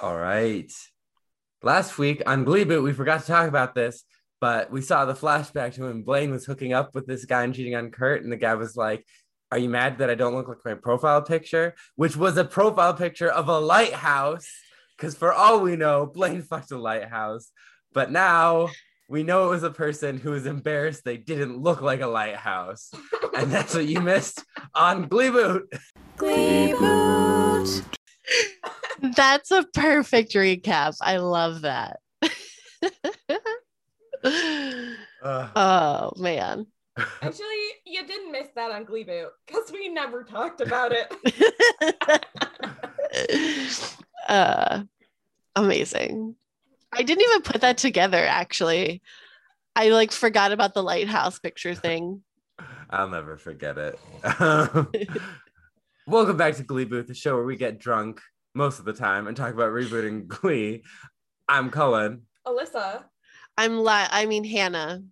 All right. Last week on Glee Boot, we forgot to talk about this, but we saw the flashback to when Blaine was hooking up with this guy and cheating on Kurt, and the guy was like, "Are you mad that I don't look like my profile picture?" Which was a profile picture of a lighthouse. Because for all we know, Blaine fucked a lighthouse. But now we know it was a person who was embarrassed they didn't look like a lighthouse. and that's what you missed on Glee Boot. Glee Boot. That's a perfect recap. I love that. Uh, oh man. Actually, you didn't miss that on Glee Boot because we never talked about it. uh amazing. I didn't even put that together actually. I like forgot about the lighthouse picture thing. I'll never forget it. Welcome back to Glee Booth, the show where we get drunk most of the time and talk about rebooting Glee. I'm Cullen. Alyssa. I'm li- I mean Hannah.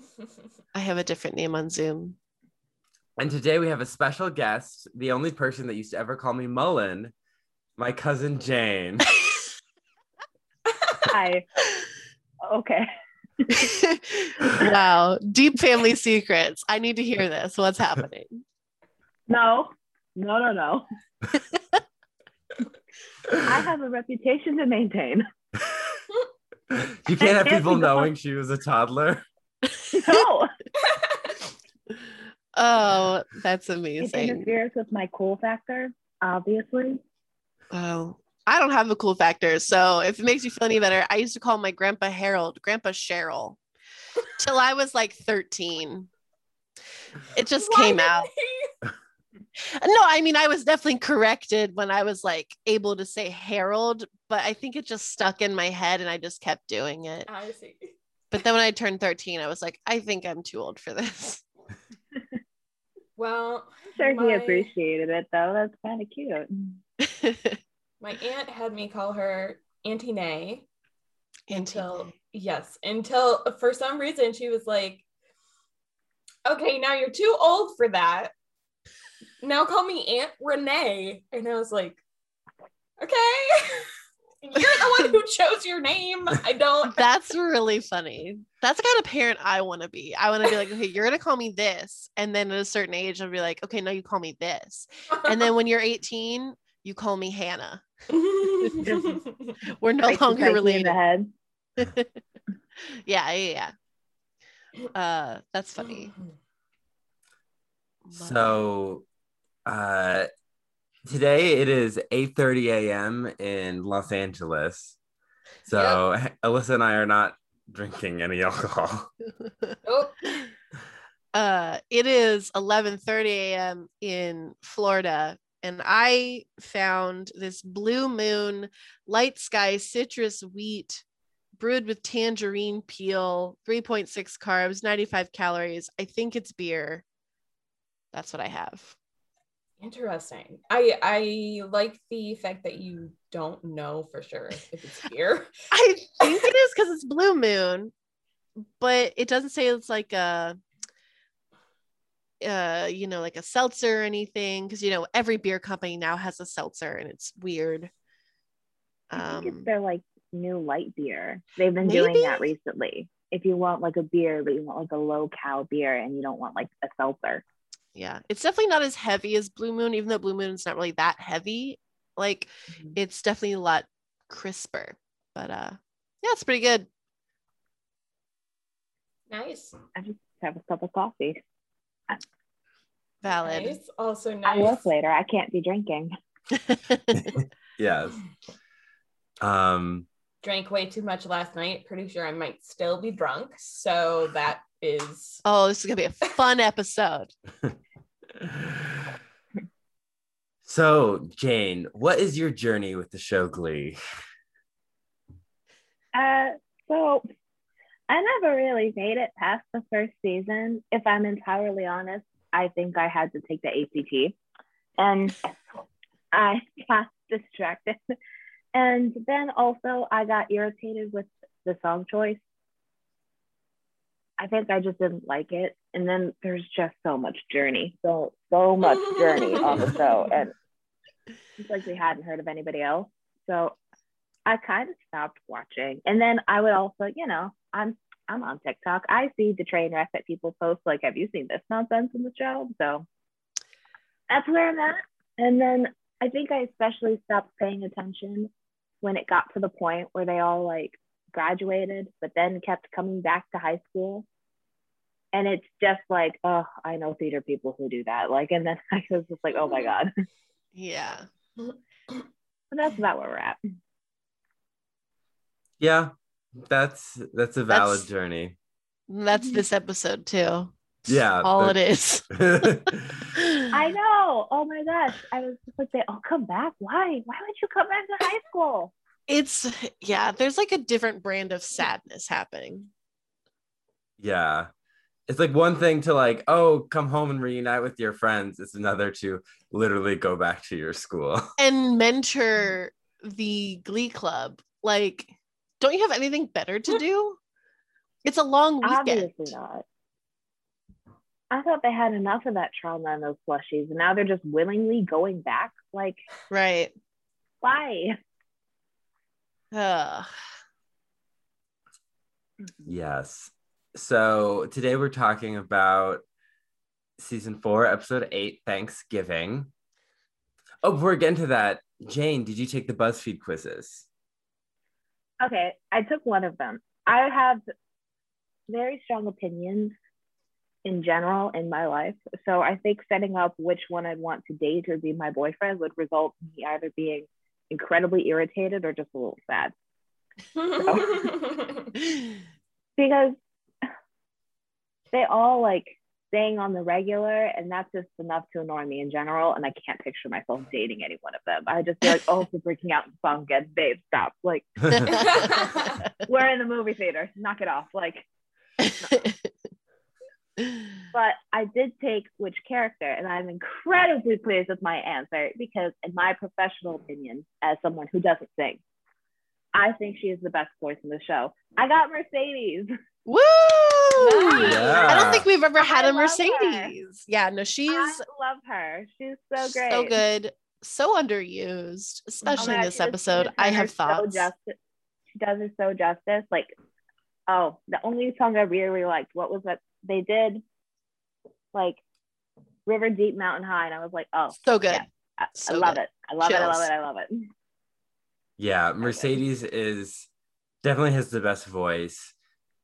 I have a different name on Zoom. And today we have a special guest, the only person that used to ever call me Mullen, my cousin Jane. Hi. Okay. wow, deep family secrets. I need to hear this. What's happening? No, no, no, no. I have a reputation to maintain. you can't have people knowing she was a toddler. No, Oh, that's amazing. it amazing. interferes with my cool factor, obviously. Oh, I don't have a cool factor. So if it makes you feel any better, I used to call my grandpa Harold, Grandpa Cheryl, till I was like 13. It just Why came did out. He- No, I mean, I was definitely corrected when I was like able to say Harold, but I think it just stuck in my head and I just kept doing it. I see. But then when I turned 13, I was like, I think I'm too old for this. Well, I'm sure my, he appreciated it though. That's kind of cute. my aunt had me call her Auntie Nay until Until yes, until for some reason she was like, "Okay, now you're too old for that. Now call me Aunt Renee." And I was like, "Okay." You're the one who chose your name. I don't. That's really funny. That's the kind of parent I want to be. I want to be like, okay, you're gonna call me this, and then at a certain age, I'll be like, okay, now you call me this, and then when you're 18, you call me Hannah. We're no Like longer psyche in related. the head. Yeah, yeah, yeah. Uh, that's funny. So uh today it is 8:30 a.m. in Los Angeles. So Alyssa and I are not drinking any alcohol. oh, uh it is 11:30 a.m. in Florida and I found this blue moon light sky citrus wheat brewed with tangerine peel 3.6 carbs 95 calories I think it's beer that's what I have interesting. I I like the fact that you don't know for sure if it's beer. I think it is cuz it's blue moon but it doesn't say it's like a uh you know like a seltzer or anything because you know every beer company now has a seltzer and it's weird I think it's um their like new light beer. They've been doing that recently. If you want like a beer, but you want like a low cal beer and you don't want like a seltzer. Yeah it's definitely not as heavy as blue moon even though blue moon's not really that heavy like Mhm. it's definitely a lot crisper but uh yeah it's pretty good Nice. I just have a cup of coffee. valid Nice. Also nice. I nice. work later. I can't be drinking. yes. Um Drank way too much last night. Pretty sure I might still be drunk. So that is oh this is gonna be a fun episode So, Jane, what is your journey with the show Glee? Uh, so I never really made it past the first season. If I'm entirely honest, I think I had to take the ACT, and I got distracted. And then also, I got irritated with the song choice. I think I just didn't like it. And then there's just so much journey, so so much journey on the show, and it's like we hadn't heard of anybody else. So I kind of stopped watching. And then I would also, you know, I'm I'm on TikTok. I see the train wreck that people post, like, have you seen this nonsense in the show? So that's where I'm at. And then I think I especially stopped paying attention when it got to the point where they all like graduated, but then kept coming back to high school. And it's just like, oh, I know theater people who do that. Like, and then I was just like, oh my God. Yeah. But that's about where we're at. Yeah, that's that's a valid That's- journey. That's mm-hmm. this episode too. Yeah, All it is. I know. Oh my gosh. I was just like, they all come back. Why? Why would you come back to high school? It's yeah, there's like a different brand of sadness happening. yeah. It's like one thing to like, oh, come home and reunite with your friends. It's another to literally go back to your school. And mentor the glee club. Like, don't you have anything better to do? It's a long weekend. Obviously not. I thought they had enough of that trauma in those plushies, and now they're just willingly going back. Like, Right. why? Ugh. Yes. So today we're talking about season four, episode eight, Thanksgiving. Oh, before we get into that, Jane, did you take the BuzzFeed quizzes? Okay, I took one of them. I have very strong opinions in general in my life. So I think setting up which one I'd want to date or be my boyfriend would result in me either being incredibly irritated or just a little sad. Because they all like staying on the regular, and that's just enough to annoy me in general. And I can't picture myself dating any one of them. I just feel like, oh, we're breaking out in song again. Babe, stop. Like, we're in the movie theater. Knock it off. Like, but I did take which character, and I'm incredibly pleased with my answer because, in my professional opinion, as someone who doesn't sing, I think she is the best voice in the show. I got Mercedes. Woo! Nice. I don't think we've ever had I a love her. Mercedes. Yeah, no, she's I love her. She's so great. so good, so underused, Oh especially my in this she does- episode. I does her have so thoughts. justice. She does her so justice. Like, oh, the only song I really, really liked. What was that? They did like River Deep, Mountain High, and I was like, oh, So good. Yeah. I, So I love good. it. I love it. I love it. I love it. Yeah, Mercedes is definitely has the best voice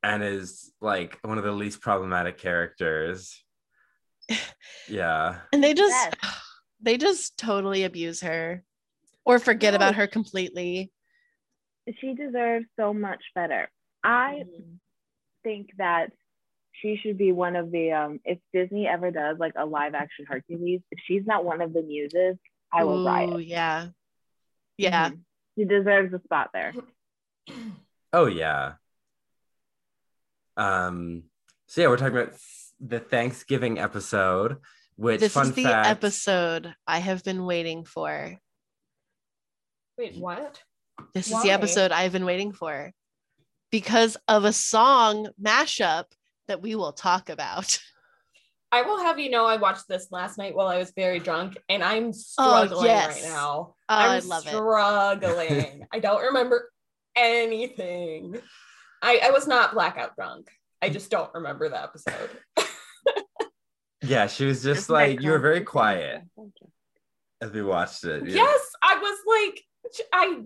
and is like one of the least problematic characters. Yeah. And they just Yes. they just totally abuse her or forget about her completely. She deserves so much better. I think that she should be one of the um if Disney ever does like a live action Hercules, if she's not one of the muses, I will Ooh, riot. Yeah. Yeah. Mhm. She deserves a spot there. Oh yeah. Um so yeah, we're talking about the Thanksgiving episode, which This fun is the fact, episode I have been waiting for. Wait, what? This is the episode I've been waiting for because of a song mashup that we will talk about. I will have you know I watched this last night while I was very drunk and I'm struggling Oh, yes. right now. Oh, I I'm love it. struggling. I don't remember anything. I, I was not blackout drunk. I just don't remember the episode. yeah, she was just Isn't like you were very cool? quiet as we watched it. Yeah. Yes, I was like, I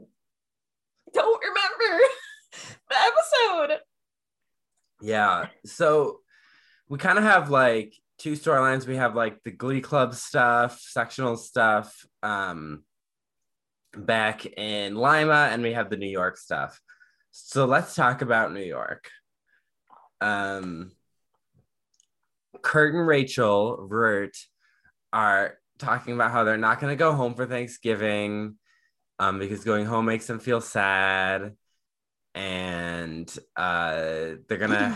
don't remember the episode. Yeah. So we kind of have like two storylines. We have like the Glee Club stuff, sectional stuff, um, back in Lima, and we have the New York stuff. So let's talk about New York. Um, Kurt and Rachel Root are talking about how they're not going to go home for Thanksgiving um, because going home makes them feel sad. And uh, they're going to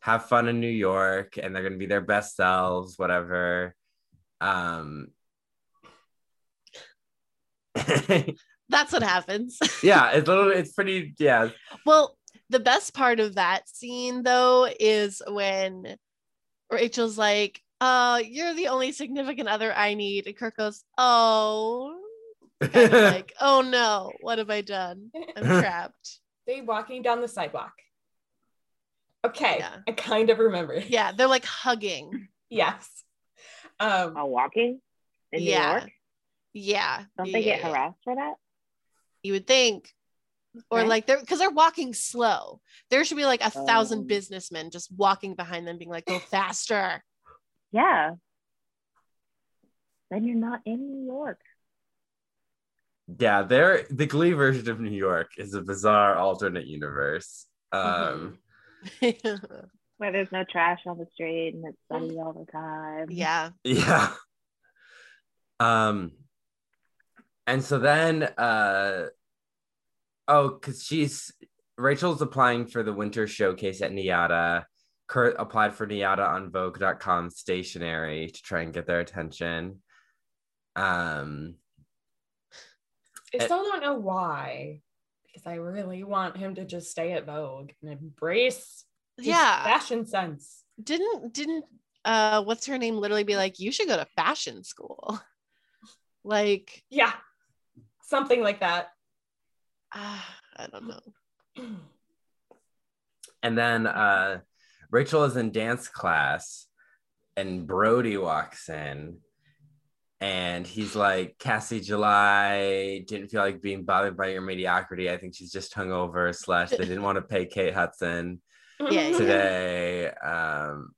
have fun in New York and they're going to be their best selves, whatever. Um, That's what happens. yeah, it's little, it's pretty, yeah. Well, the best part of that scene though is when Rachel's like, uh, you're the only significant other I need. And Kurt goes, Oh, like, oh no, what have I done? I'm trapped. They walking down the sidewalk. Okay, Yeah. I kind of remember. Yeah, they're like hugging. Yes. Um, While walking in New Yeah. York, Yeah. don't they get harassed for that? You would think. Or Okay. like they're because they're walking slow. There should be like a thousand Um. businessmen just walking behind them, being like, go faster. Yeah. Then you're not in New York. yeah, they're the Glee version of New York is a bizarre alternate universe. Um, Where there's no trash on the street and it's sunny all the time. yeah. yeah. Um, and so then, uh, oh, because she's Rachel's applying for the winter showcase at NYADA. Kurt applied for NYADA on Vogue.com stationery to try and get their attention. Um, I still don't know why, because I really want him to just stay at Vogue and embrace his Yeah. fashion sense. Didn't didn't uh what's her name literally be like, you should go to fashion school? Like, Yeah, something like that. ah, I don't know. And then uh, Rachel is in dance class, and Brody walks in, and he's like, Cassie July didn't feel like being bothered by your mediocrity. I think she's just hungover, slash, they didn't want to pay Kate Hudson yeah. today. Um,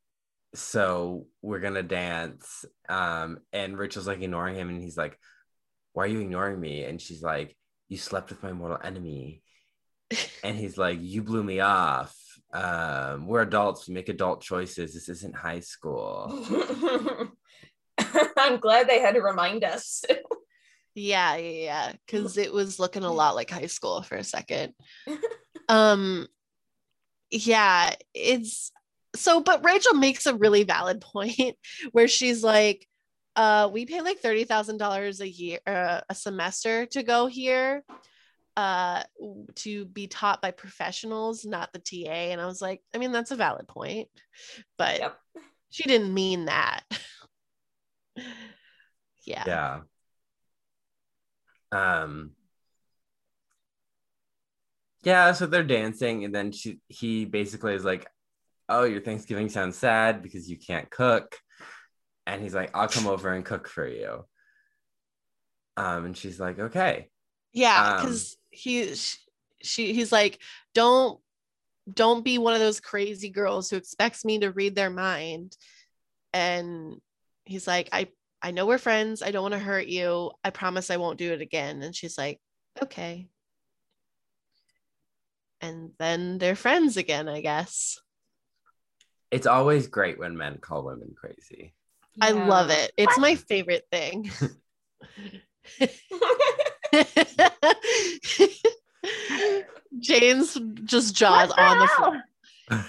so we're gonna dance. Um, and Rachel's like ignoring him, and he's like, Why are you ignoring me? And she's like, You slept with my mortal enemy and he's like you blew me off um we're adults we make adult choices this isn't high school I'm glad they had to remind us. Yeah, yeah, yeah. Because it was looking a lot like high school for a second. Um, yeah, it's so. But Rachel makes a really valid point where she's like, "Uh, we pay like thirty thousand dollars a year, uh, a semester to go here, uh, to be taught by professionals, not the TA." And I was like, I mean, that's a valid point, but Yep. she didn't mean that. yeah. yeah um yeah so they're dancing and then she he basically is like oh your thanksgiving sounds sad because you can't cook and he's like i'll come over and cook for you um and she's like okay Yeah, Um, because he sh- she he's like, don't don't be one of those crazy girls who expects me to read their mind. And he's like, I I know we're friends. I don't want to hurt you. I promise I won't do it again. And she's like, okay. And then they're friends again, I guess. it's always great when men call women crazy I love it. It's my favorite thing. Jane's just jaws What on the floor.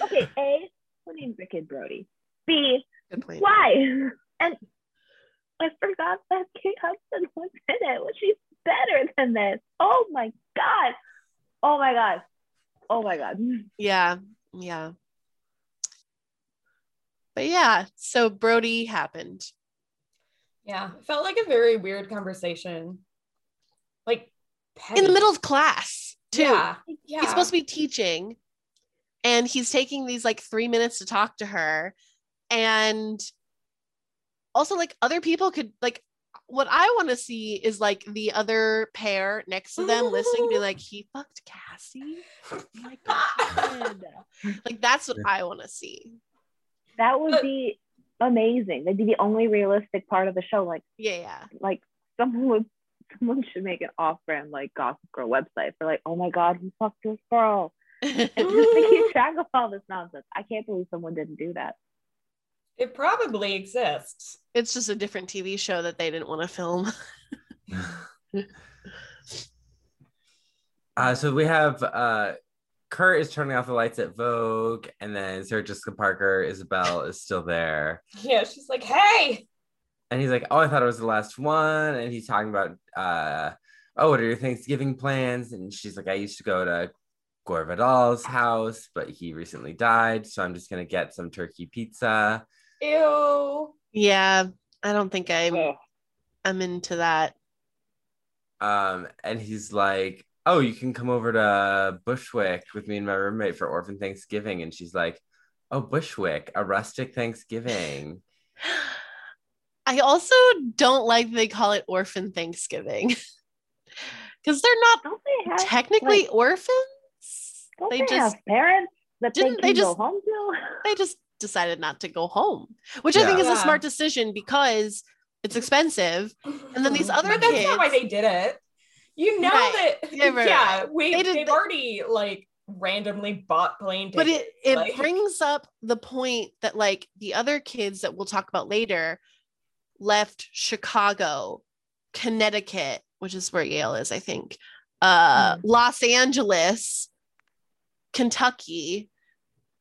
Okay, A, who named Rick and Brody? B, Good point. why? And I forgot that Kate Hudson was in it. Was she better than this? Oh my god. Oh my god. Oh my god. Yeah, yeah. But yeah, so Brody happened. yeah, it felt like a very weird conversation. Like in the middle of class, too. Yeah, yeah. He's supposed to be teaching, and he's taking these like three minutes to talk to her. And also, like, other people could, like, what I want to see is like the other pair next to them listening, be like, he fucked Cassie. Oh my God. like, that's what I want to see. That would be amazing. That'd be the only realistic part of the show. Like Yeah, yeah. like someone would someone should make an off-brand like Gossip Girl website for like, oh my god, he fucked this girl. And just to keep track of all this nonsense. I can't believe someone didn't do that. It probably exists. it's just a different TV show that they didn't want to film. Uh, so we have uh, Kurt is turning off the lights at Vogue, and then Sarah Jessica Parker, Isabel is still there. Yeah, she's like, hey, And he's like, Oh, I thought it was the last one. And he's talking about, uh, Oh, what are your Thanksgiving plans? And she's like, I used to go to Gore Vidal's house, but he recently died. So I'm just going to get some turkey pizza. ew. Yeah, I don't think I'm. Ugh. I'm into that. Um, and he's like, "Oh, you can come over to Bushwick with me and my roommate for Orphan Thanksgiving." And she's like, "Oh, Bushwick, a rustic Thanksgiving." I also don't like they call it orphan Thanksgiving. Because they're not they have technically like, orphans. don't they they, just- have parents that Didn't can they go just- home to? They just decided not to go home, which I think Yeah. is a smart decision because it's expensive. And then these mm-hmm. other but that's not why they did it. You know Right. that Yeah, right, yeah, right. we They did they've the- already like randomly bought plane tickets. But it it like- brings up the point that like the other kids that we'll talk about later left Chicago, Connecticut, which is where Yale is, I think, uh, Mm. Los Angeles, Kentucky,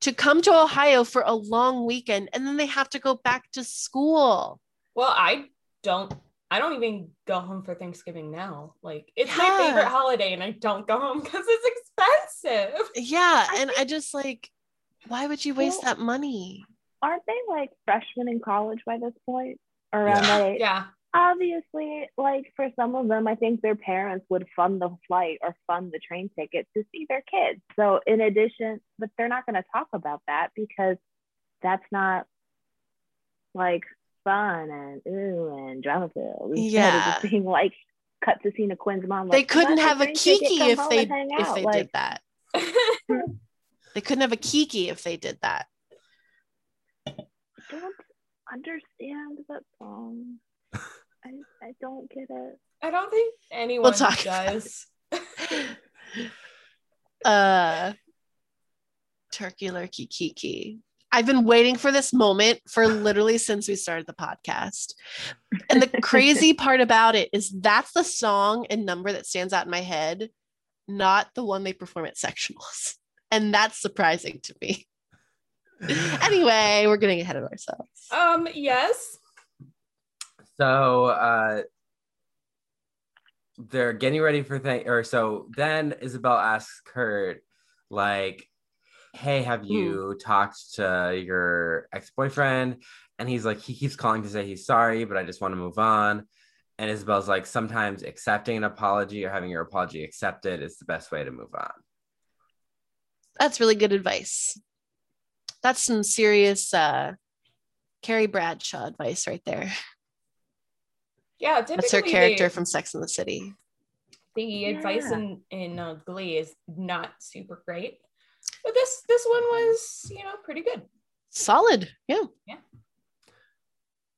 to come to Ohio for a long weekend, and then they have to go back to school. Well, I don't. I don't even go home for Thanksgiving now. Like it's my favorite holiday, and I don't go home because it's expensive. Yeah, and I just like, why would you waste Well, that money? Aren't they like freshmen in college by this point? Around Yeah. that age? Yeah, Obviously, like for some of them, I think their parents would fund the flight or fund the train ticket to see their kids. So, in addition, but they're not going to talk about that because that's not like fun and ooh and drama filled. Instead of Yeah. just being like cut to scene of Quinn's mom. they Like, "Come couldn't have a kiki if they if they Like, did that. They couldn't have a kiki if they did that. I don't understand that song. I, I don't get it. I don't think anyone we'll talk about does. uh turkey lurkey kiki i've been waiting for this moment for literally since we started the podcast. And the crazy part about it is that's the song and number that stands out in my head not the one they perform at sectionals. And that's surprising to me. Anyway we're getting ahead of ourselves. Um, yes. So uh they're getting ready for thing or so then Isabel asks Kurt like hey have you talked to your ex-boyfriend? And he's like he keeps calling to say he's sorry but I just want to move on. And Isabel's like sometimes accepting an apology or having your apology accepted is the best way to move on. That's really good advice. That's some serious uh carrie bradshaw advice right there. Yeah, typically that's her character the, from sex and the city. The advice in in uh, Glee is not super great, but this this one was you know pretty good. solid yeah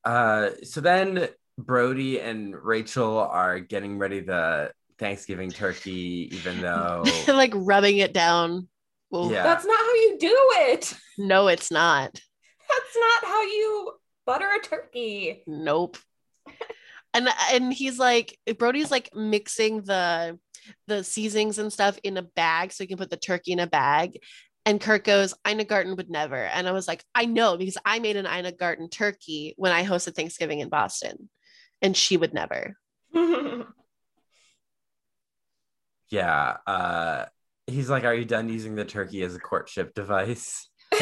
Uh, so then Brody and Rachel are getting ready the Thanksgiving turkey, even though like rubbing it down. Ooh, Yeah. That's not how you do it. No, it's not. That's not how you butter a turkey. Nope. and and he's like Brody's like mixing the the seasonings and stuff in a bag so you can put the turkey in a bag. And Kurt goes, Ina Garten would never. And I was like, I know because I made an Ina Garten turkey when I hosted Thanksgiving in Boston. And she would never. yeah, uh, he's like, "Are you done using the turkey as a courtship device?"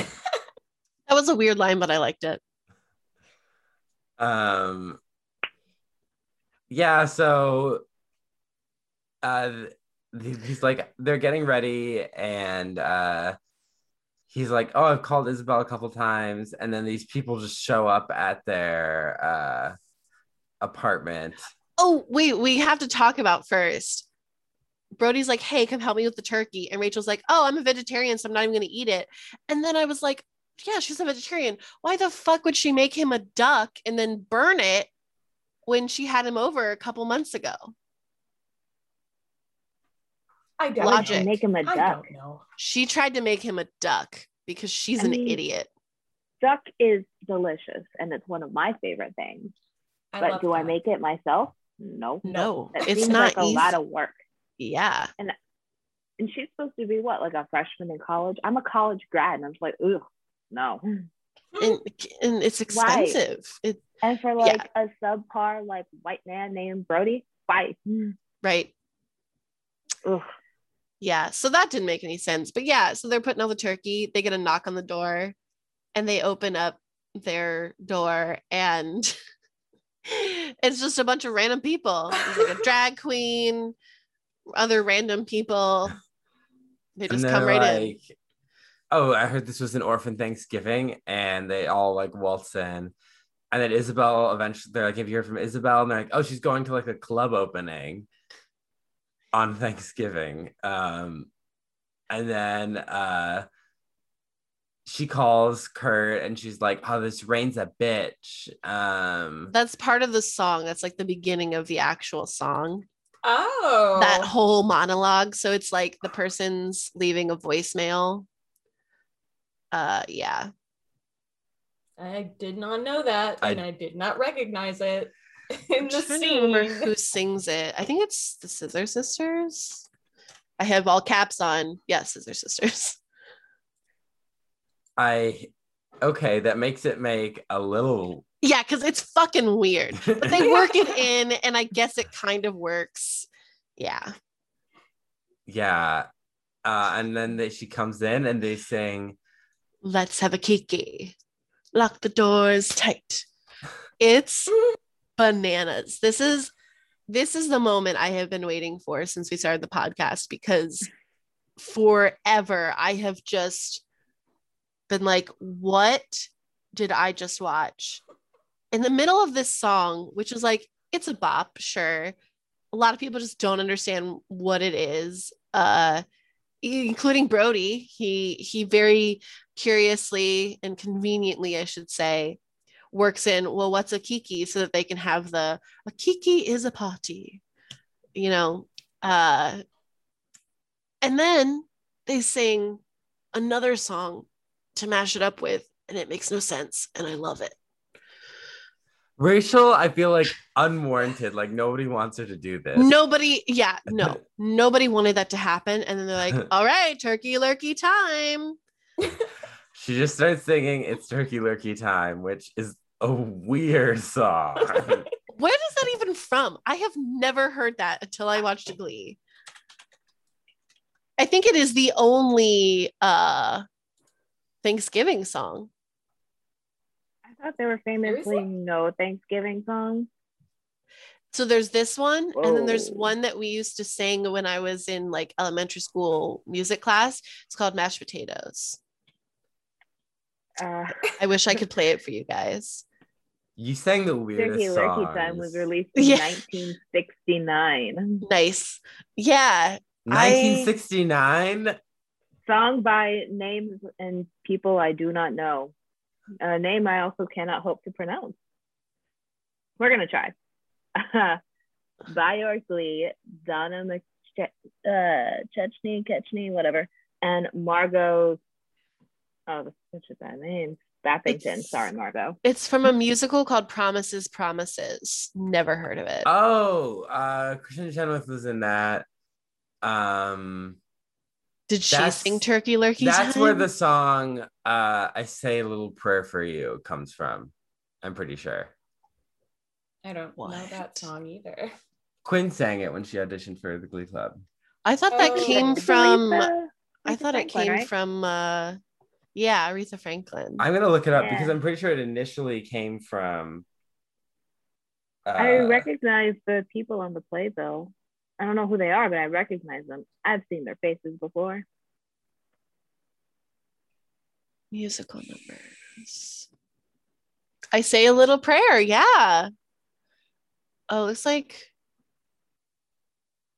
That was a weird line, but I liked it. Um, yeah, so uh, he's like, they're getting ready, and uh, he's like, "Oh, I've called Isabel a couple times," and then these people just show up at their uh apartment. Oh, wait, we have to talk about first. Brody's like, hey, come help me with the turkey. And Rachel's like, oh, I'm a vegetarian, so I'm not even going to eat it. And then I was like, yeah, she's a vegetarian. Why the fuck would she make him a duck and then burn it when she had him over a couple months ago? I don't Logic. know. Make him a I duck. don't know. She tried to make him a duck because she's I an mean, idiot. Duck is delicious and it's one of my favorite things. I but love do I make it myself? No. No, That it's seems not like a easy. lot of work. yeah. And she's supposed to be what, like a freshman in college? I'm a college grad, and I'm just like, ugh, no. Hmm. And, and it's expensive. It, And for like a subpar like white man named Brody, why? right. Ugh. Yeah, so that didn't make any sense. But yeah, so they're putting all the turkey. They get a knock on the door and they open up their door and it's just a bunch of random people. There's like a drag queen, other random people. They just come right in. Oh, I heard this was an orphan Thanksgiving, and they all like waltz in. And then Isabel eventually they're like, Have you heard from Isabel? And they're like, Oh, she's going to like a club opening on Thanksgiving. Um, and then uh she calls Kurt and she's like, Oh, this rain's a bitch. Um That's part of the song. That's like the beginning of the actual song. Oh. That whole monologue. So it's like the person's leaving a voicemail. Uh yeah. I did not know that, I- and I did not recognize it in I'm the trying to remember who sings it. I think it's the Scissor Sisters. I have all caps on. Yeah, Scissor Sisters. I okay, that makes it make a little Yeah, because it's fucking weird. But they work it in, and I guess it kind of works. Yeah. yeah. Uh, and then they, she comes in and they sing Let's have a kiki. Lock the doors tight. It's bananas. This is this is the moment I have been waiting for since we started the podcast because forever I have just been like, what did I just watch? In the middle of this song, which is like, it's a bop, sure. A lot of people just don't understand what it is. Uh including Brody. He he very curiously and conveniently, I should say, works in, well, what's a kiki so that they can have the a kiki is a party, you know. Uh and then they sing another song to mash it up with, and it makes no sense, and I love it. Rachel, I feel like unwarranted. Like nobody wants her to do this. Nobody, yeah, no, nobody wanted that to happen. And then they're like, all right, turkey lurkey time. She just starts singing It's Turkey Lurkey Time, which is a weird song. Where is that even from? I have never heard that until I watched Glee. I think it is the only uh Thanksgiving song. I thought they were famously no Thanksgiving songs. So there's this one, and then there's one that we used to sing when I was in like elementary school music class. It's called mashed potatoes. Uh, I wish I could play it for you guys. you sang the weirdest Turkey songs. Time was released in Yeah. 1969. Nice. Yeah. 1969. Song by names and people I do not know. A name I also cannot hope to pronounce. We're gonna try. by or Glee, Donna McChe- uh, Chechny, Ketchny, whatever, and Margot. Oh, that's such a name. Bappington. It's- Sorry, Margot. It's from a musical called Promises, Promises. Never heard of it. Oh, uh Kristin Chenoweth was in that. Um Did she sing Turkey Lurkey? that's Time? where the song uh I say a little prayer for you comes from. I'm pretty sure. I don't know that song either. Quinn sang it when she auditioned for the Glee Club. I thought that Oh. came from. Aretha- I thought it Franklin, came right? from. uh Yeah, Aretha Franklin. I'm gonna look it up because I'm pretty sure it initially came from. Uh, I recognize the people on the playbill. I don't know who they are, but I recognize them. I've seen their faces before. Musical numbers. I say a little prayer. Yeah. Oh, it's like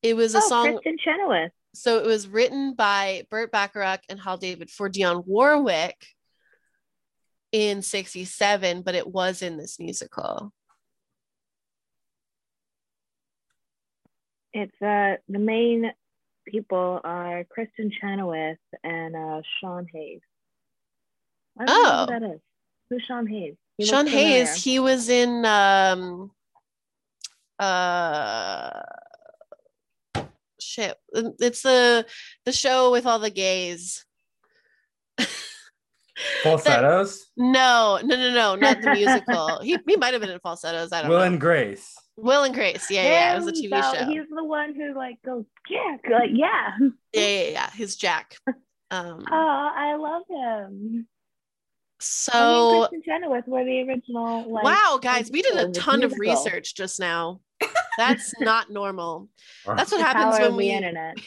it was a oh, song. Kristin Chenoweth. So it was written by Burt Bacharach and Hal David for Dionne Warwick in 67, but it was in this musical. It's uh the main people are Kristin Chenoweth and uh Sean Hayes. I don't know Oh. who that is. Who's Sean Hayes? He Sean. Hayes, he was in um uh shit. It's the the show with all the gays. falsettos. No, no, no, no, not the musical. he he might have been in falsettos. I don't Will know. and Grace. Will and Grace. Yeah, yeah, it was a TV so show. He's the one who like goes, yeah, like yeah. Yeah, yeah, yeah. His Jack. Um, Oh, I love him. So I mean, Kristin Chenoweth were the original. Like, wow, guys, we did a of this ton of research just now. That's not normal. That's what The happens when we internet.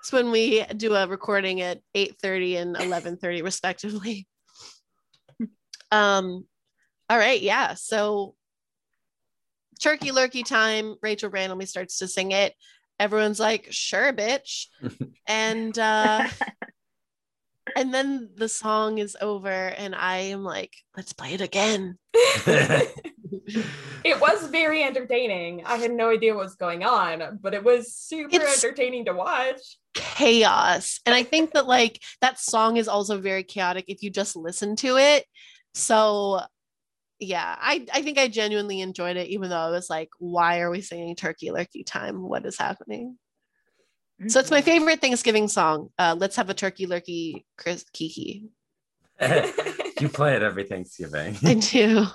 it's when we do a recording at 8:30 and 11:30 respectively. Um all right, yeah. So turkey lurkey time, Rachel randomly starts to sing it. Everyone's like, "Sure, bitch." and uh and then the song is over and I am like, "Let's play it again." it was very entertaining. I had no idea what was going on, but it was super It's- entertaining to watch. chaos. And I think that like that song is also very chaotic if you just listen to it. So yeah, I, I think I genuinely enjoyed it, even though I was like, why are we singing Turkey Lurkey Time? What is happening? So it's my Mhm. favorite Thanksgiving song. Uh, Let's have a Turkey Lurkey Chris Kiki. you play it every Thanksgiving. I do.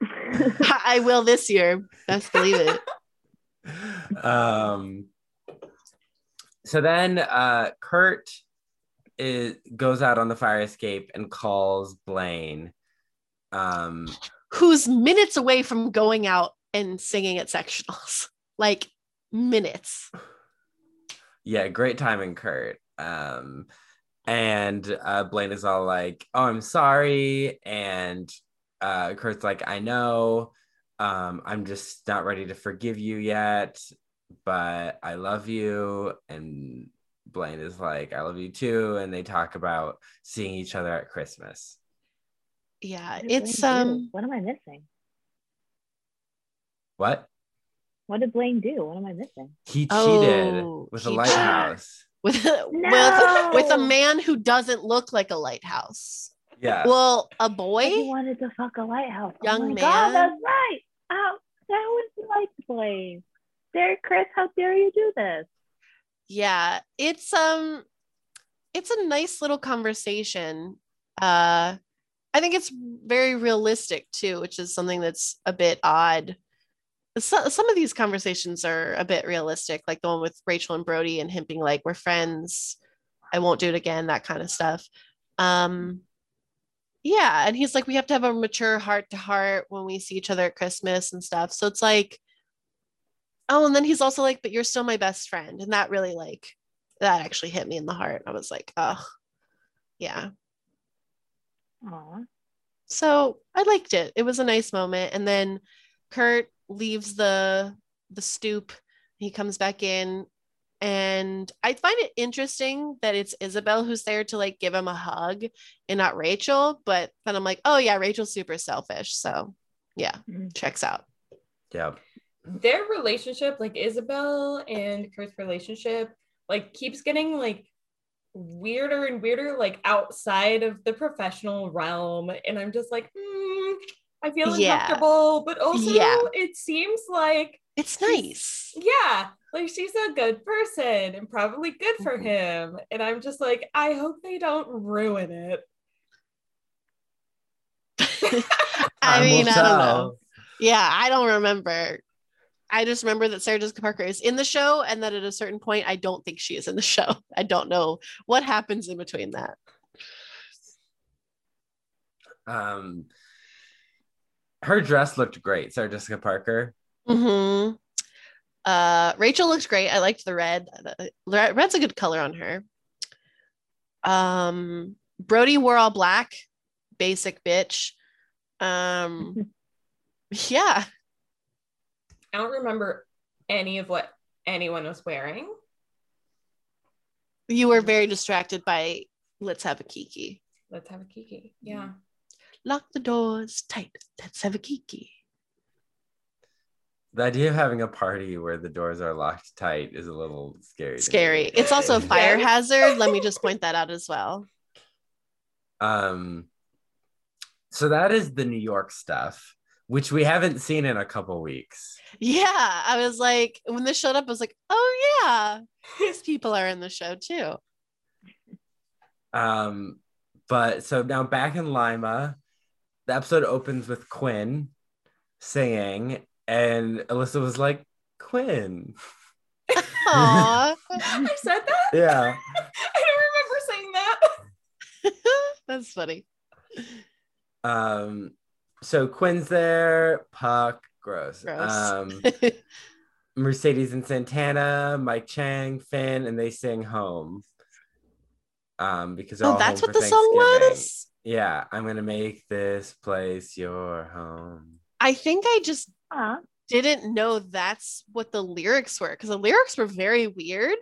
I will this year. Best believe it. um so then uh kurt is goes out on the fire escape and calls blaine um Who's minutes away from going out and singing at sectionals? Like minutes. yeah great timing kurt um and uh blaine is all like oh i'm sorry and uh kurt's like i know um i'm just not ready to forgive you yet but i love you and blaine is like i love you too and they talk about seeing each other at christmas Yeah, it's um What am I missing? what What did Blaine do? What am I missing? he cheated Oh, with a he lighthouse with No! with with a man who doesn't look like a lighthouse. Yeah Well, a boy He boy. wanted to fuck a lighthouse. Young oh my man. God, that's right. Oh, that was like Blaine. Darren Criss, how dare you do this? Yeah, it's um it's a nice little conversation. Uh I think it's very realistic too, which is something that's a bit odd. So, some of these conversations are a bit realistic, like the one with Rachel and Brody and him being like, "We're friends. I won't do it again." That kind of stuff. Um, yeah, and he's like, "We have to have a mature heart to heart when we see each other at Christmas and stuff." So it's like, oh, and then he's also like, "But you're still my best friend," and that really like that actually hit me in the heart. I was like, "Oh, yeah." Aw. so I liked it. It was a nice moment. And then Kurt leaves the the stoop. He comes back in, and I find it interesting that it's Isabel who's there to like give him a hug and not Rachel. But then I'm like, oh yeah, Rachel's super selfish. So yeah, Mm. checks out. yeah Their relationship, like Isabel and Kurt's relationship, like keeps getting like weirder and weirder, like outside of the professional realm. And I'm just like, hmm, I feel Yeah. uncomfortable, but also Yeah. it seems like It's nice. yeah, like she's a good person and probably good for him. And I'm just like, I hope they don't ruin it. I mean, I don't know. Yeah, I don't remember. I just remember that Sarah Jessica Parker is in the show, and that at a certain point, I don't think she is in the show. I don't know what happens in between that. um her dress looked great sarah jessica parker hmm Uh, Rachel looks great. I liked the red. The Red's a good color on her. Um, Brody wore all black, basic bitch. Um, yeah, I don't remember any of what anyone was wearing. you were very distracted by "Let's have a kiki." Let's have a kiki. Yeah. Lock the doors tight. Let's have a kiki. The idea of having a party where the doors are locked tight is a little scary. Scary. It's also a fire hazard. Let me just point that out as well. um so that is the new york stuff which we haven't seen in a couple weeks Yeah, I was like, when this showed up, I was like, oh yeah, these people are in the show too. um but so now back in lima the episode opens with quinn singing and alyssa was like quinn Aw, I said that? yeah I don't remember saying that. that's funny. Um, so Quinn's there, Puck, gross. Gross. Um, Mercedes and Santana, Mike Chang, Finn, and they sing home. Um, because oh, all that's what the song was. Yeah, I'm gonna make this place your home. I think I just Huh? didn't know that's what the lyrics were because the lyrics were very weird.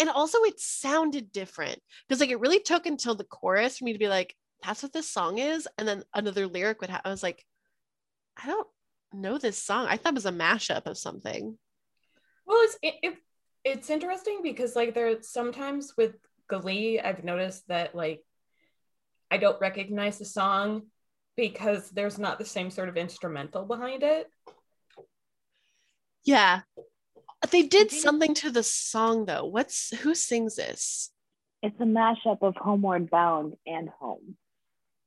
And also it sounded different because like it really took until the chorus for me to be like, that's what this song is. And then another lyric would have I was like, I don't know this song. I thought it was a mashup of something. Well, it's it, it, it's interesting because like there sometimes with Glee, I've noticed that like I don't recognize the song because there's not the same sort of instrumental behind it. Yeah. They did something to the song though. What's who sings this? It's a mashup of Homeward Bound and Home.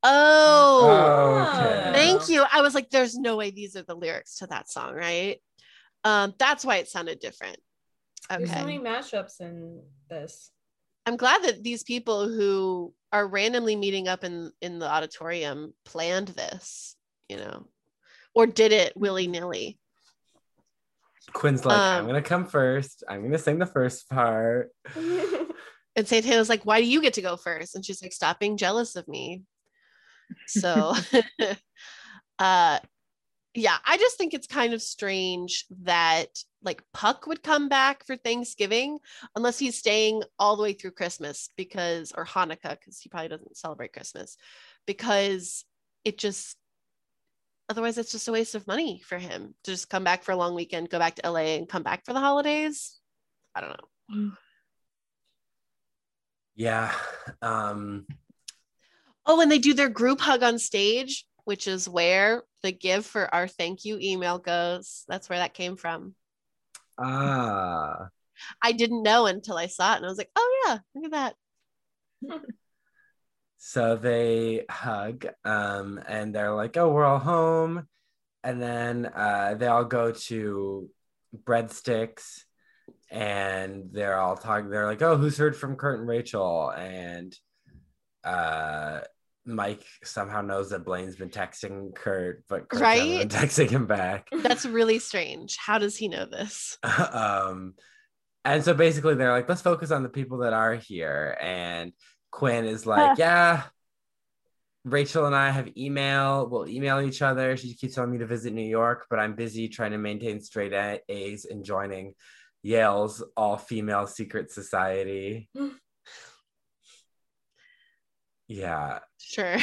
Oh, Okay. thank you. I was like, there's no way these are the lyrics to that song, right? Um, that's why it sounded different. Okay. There's so many mashups in this. I'm glad that these people who are randomly meeting up in in the auditorium planned this, you know, or did it willy nilly. Quinn's like, I'm Um, gonna come first. I'm gonna sing the first part. And Santana's like, "Why do you get to go first? And she's like, "Stop being jealous of me." So, uh, yeah, I just think it's kind of strange that like Puck would come back for Thanksgiving unless he's staying all the way through Christmas because or Hanukkah because he probably doesn't celebrate Christmas because it just otherwise it's just a waste of money for him to just come back for a long weekend, go back to LA and come back for the holidays. I don't know. Yeah. Um, Oh, and they do their group hug on stage, which is where the gif for our thank you email goes. That's where that came from. Ah. I didn't know until I saw it and I was like, oh yeah, look at that. So they hug, um, and they're like, "Oh, we're all home," and then uh, they all go to Breadstix, and they're all talking. They're like, "Oh, who's heard from Kurt and Rachel?" And uh, Mike somehow knows that Blaine's been texting Kurt, but Kurt Right? texting him back. That's really strange. How does he know this? um, and so basically, they're like, "Let's focus on the people that are here," and Quinn is like, yeah, Rachel and I have email. We'll email each other. She keeps telling me to visit New York, but I'm busy trying to maintain straight A's and joining Yale's all female secret society. yeah, Sure.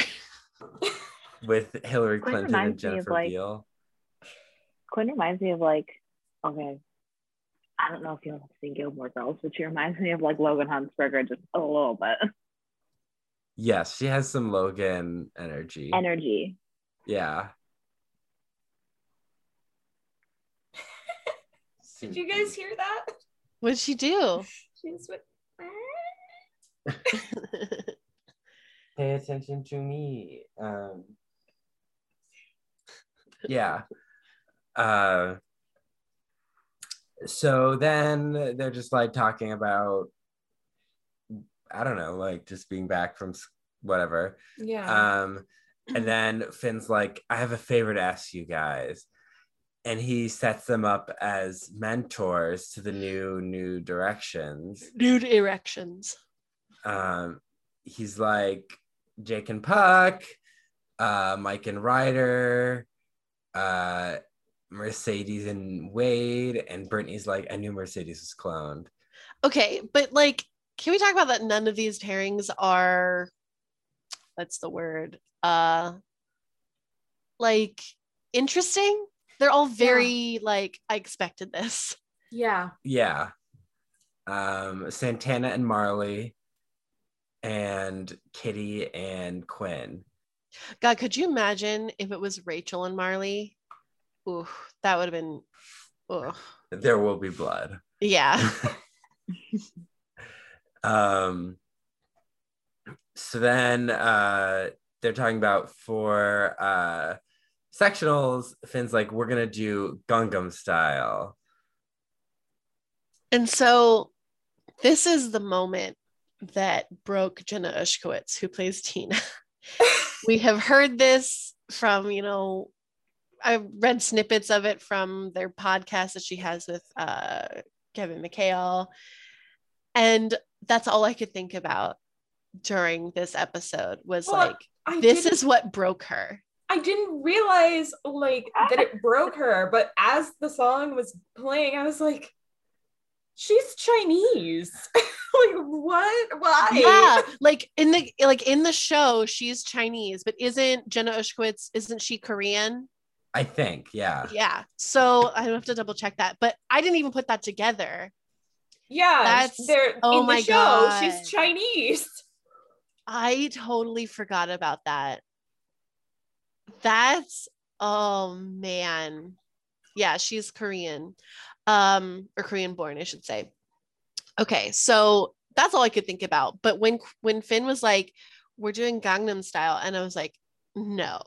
with Hillary Quinn Clinton and reminds Jennifer like- Beal. Quinn reminds me of like, okay, I don't know if you'll see Gilmore Girls, but she reminds me of like Logan Huntzberger just a little bit. Yes, she has some Logan energy. Energy. yeah. Did you guys hear that? What did she do? She just went. Pay attention to me um yeah uh so then they're just like talking about i don't know like just being back from whatever Yeah. um and then finn's like i have a favor to ask you guys and he sets them up as mentors to the new new directions New erections. um, he's like Jake and Puck, uh, Mike and Ryder, uh, Mercedes and Wade, and Brittany's like, I knew Mercedes was cloned. Okay, but like, can we talk about that? None of these pairings are, what's the word? Uh, like interesting. They're all very like, I expected this. yeah. Yeah. Um, Santana and Marley, and Kitty and Quinn. God, could you imagine if it was Rachel and Marley? Ooh, that would have been, ooh, There will be blood. yeah. um so then uh they're talking about for uh sectionals finn's like we're gonna do Gangnam Style And so this is the moment that broke Jenna Ushkowitz, who plays Tina. we have heard this from, you know, I read snippets of it from their podcast that she has with uh, Kevin McHale. And that's all I could think about during this episode was Well, like, I this is what broke her. I didn't realize like that it broke her, but as the song was playing, I was like, she's Chinese. like what? Why? Yeah, like in the like in the show, she's Chinese, but isn't Jenna Ushkowitz? Isn't she Korean? I think, yeah. Yeah. So I don't have to double check that, but I didn't even put that together. Yeah, That's- they're oh in my the show. God. She's Chinese. I totally forgot about that. That's oh man. Yeah, she's Korean. Um or Korean born, I should say. Okay, so that's all I could think about. But when when Finn was like, "We're doing Gangnam Style," and I was like, "No,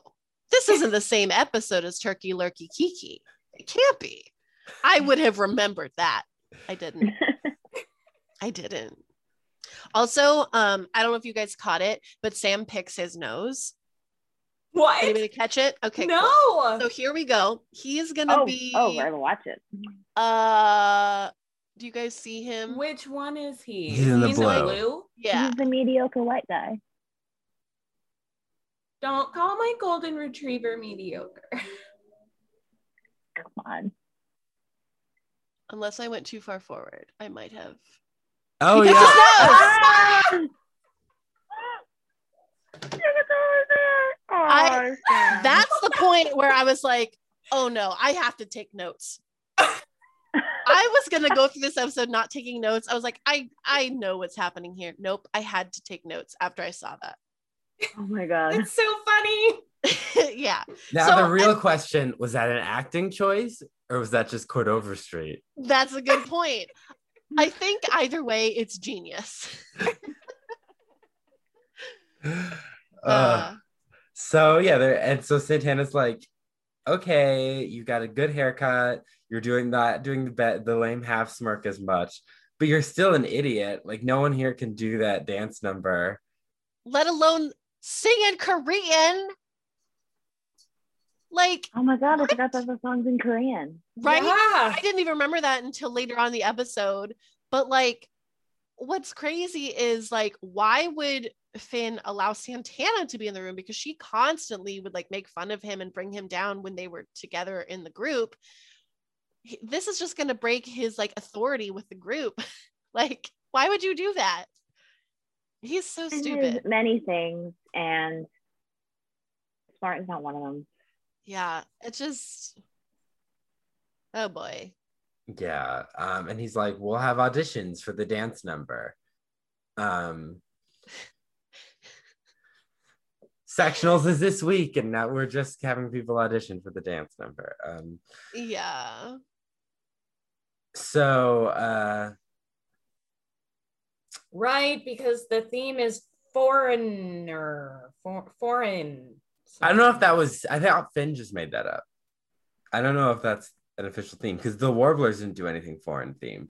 this isn't the same episode as Turkey Lurkey Kiki. It can't be." I would have remembered that. I didn't. I didn't. Also, um, I don't know if you guys caught it, but Sam picks his nose. What? Anybody catch it? Okay. no. cool. So here we go. He is gonna oh, be. oh, we're gonna watch it. Uh, do you guys see him? Which one is he? He's in the He's blue. Yeah. He's the mediocre white guy. Don't call my golden retriever mediocre. Come on. Unless I went too far forward, I might have. Oh He yeah. picks his nose! Ah! Look at those. I- Oh, Sam. That's the point where I was like, "Oh no, I have to take notes." I was gonna go through this episode not taking notes. I was like, I I know what's happening here. Nope, I had to take notes after I saw that. Oh my god. It's so funny. yeah, Now So, the real question was that an acting choice or was that just Chord Overstreet? that's a good point. I think either way, it's genius. Uh, Uh, so yeah, there and so Santana's like, okay, you got a good haircut. You're doing that, doing the bet, the lame half smirk as much, but you're still an idiot. Like no one here can do that dance number. let alone sing in Korean. Like, Oh my god, I forgot that the song's in Korean. right? Yeah. I didn't even remember that until later on the episode. But like, what's crazy is like, why would Finn allow Santana to be in the room? Because she constantly would like make fun of him and bring him down when they were together in the group. He- This is just going to break his like authority with the group. like, why would you do that? He's so There's stupid. many things, and smart is not one of them. Yeah, it just. Oh boy. Yeah. Um, and he's like, we'll have auditions for the dance number. Um sectionals is this week, and now we're just having people audition for the dance number. Um Yeah. so uh Right, because the theme is foreigner, for, foreign. I don't know if that was I thought Finn just made that up. I don't know if that's an official theme because the warblers didn't do anything foreign themed.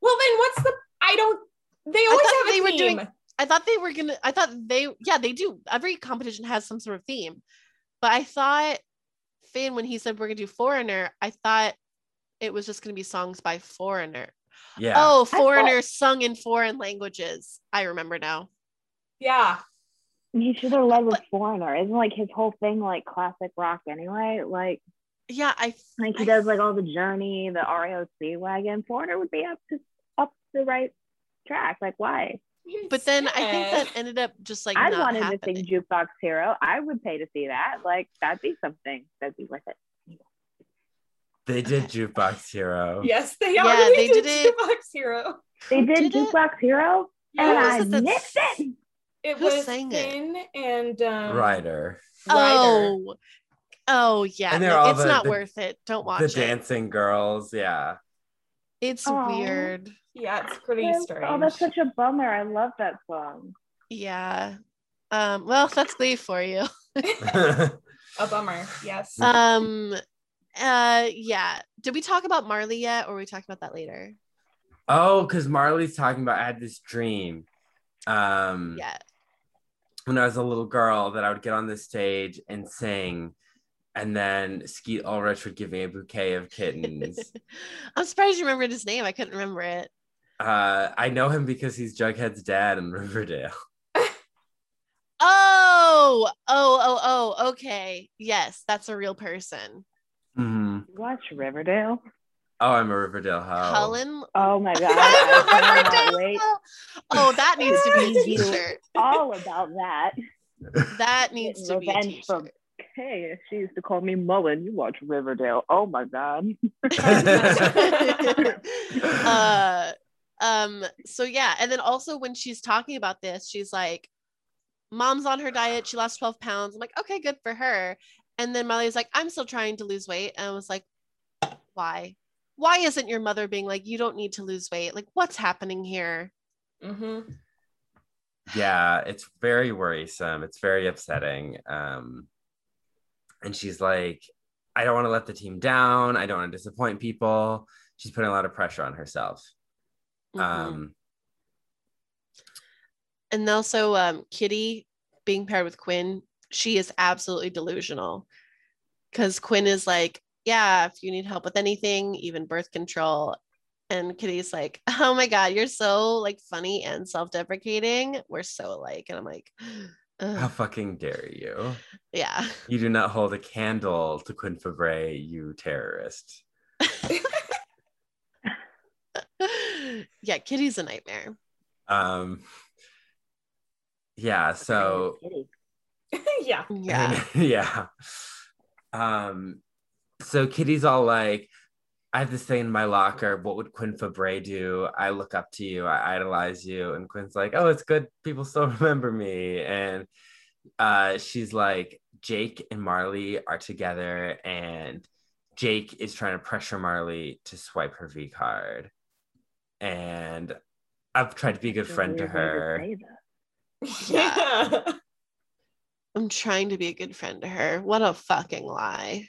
Well, then what's the? I don't. They always thought have a they were theme. doing- I thought they were gonna. I thought they. Yeah, they do. Every competition has some sort of theme, but I thought Finn when he said we're gonna do foreigner, I thought it was just gonna be songs by foreigner. Yeah. Oh, thought- foreigner sung in foreign languages. I remember now. Yeah. He should have led with Foreigner. Isn't like his whole thing like classic rock anyway? Like Yeah, I. like he I- does like all the Journey, the REO wagon. Foreigner would be up to up the right track. Like why? But then I think that ended up just like I not wanted happening. to sing Jukebox Hero. I would pay to see that. Like that'd be something. That'd be worth it. They did Jukebox Hero. Yes, they Yeah, are. they did it. Box Hero. They Who did, did it? Jukebox Hero, and I it missed it. It Who was sang it? And um, Ryder. Ryder. Oh, oh yeah. And they're no, all it's the- not the- worth it. Don't watch The it. dancing girls. Yeah. It's Aw. weird. Yeah, it's pretty Yes. strange. Oh, that's such a bummer. I love that song. Yeah. Um, well, that's Glee for you. a bummer. Yes. Um uh yeah. Did we talk about Marley yet or we talked about that later? oh, because Marley's talking about I had this dream. Um, Yeah. when I was a little girl that I would get on the stage and sing, and then Skeet Ulrich would give me a bouquet of kittens. I'm surprised you remembered his name. I couldn't remember it. uh, I know him because he's Jughead's dad in Riverdale. Oh, oh, oh, oh, okay. Yes, that's a real person. hmm Watch Riverdale. Oh, I'm a Riverdale hoe. Cullen. Oh my god, I cannot. Oh, that needs to be a You. t-shirt. All about that. That needs to be a Revenge from t-shirt. Hey, she used to call me Mullen. You watch Riverdale. Oh my god. uh um so yeah and then also when she's talking about this she's like mom's on her diet she lost 12 pounds i'm like okay good for her and then marley's like i'm still trying to lose weight and i was like why why isn't your mother being like you don't need to lose weight like what's happening here hmm yeah, it's very worrisome. It's very upsetting. Um, and she's like, I don't want to let the team down. I don't want to disappoint people. She's putting a lot of pressure on herself. Mhm. Um, and also um kitty being paired with quinn she is absolutely delusional because quinn is like yeah if you need help with anything even birth control and kitty's like oh my god you're so like funny and self-deprecating we're so alike and i'm like how fucking dare you? yeah You do not hold a candle to Quinn Fabray, you terrorist. yeah kitty's a nightmare Um, yeah, so Kitty. yeah. yeah yeah. Um, so Kitty's all like, I have this thing in my locker. What would Quinn Fabray do? I look up to you. I idolize you. And Quinn's like, oh, it's good. People still remember me. And uh, she's like, Jake and Marley are together, and Jake is trying to pressure Marley to swipe her V card. And I've tried to be a good friend to her. say. Yeah. i'm trying to be a good friend to her what a fucking lie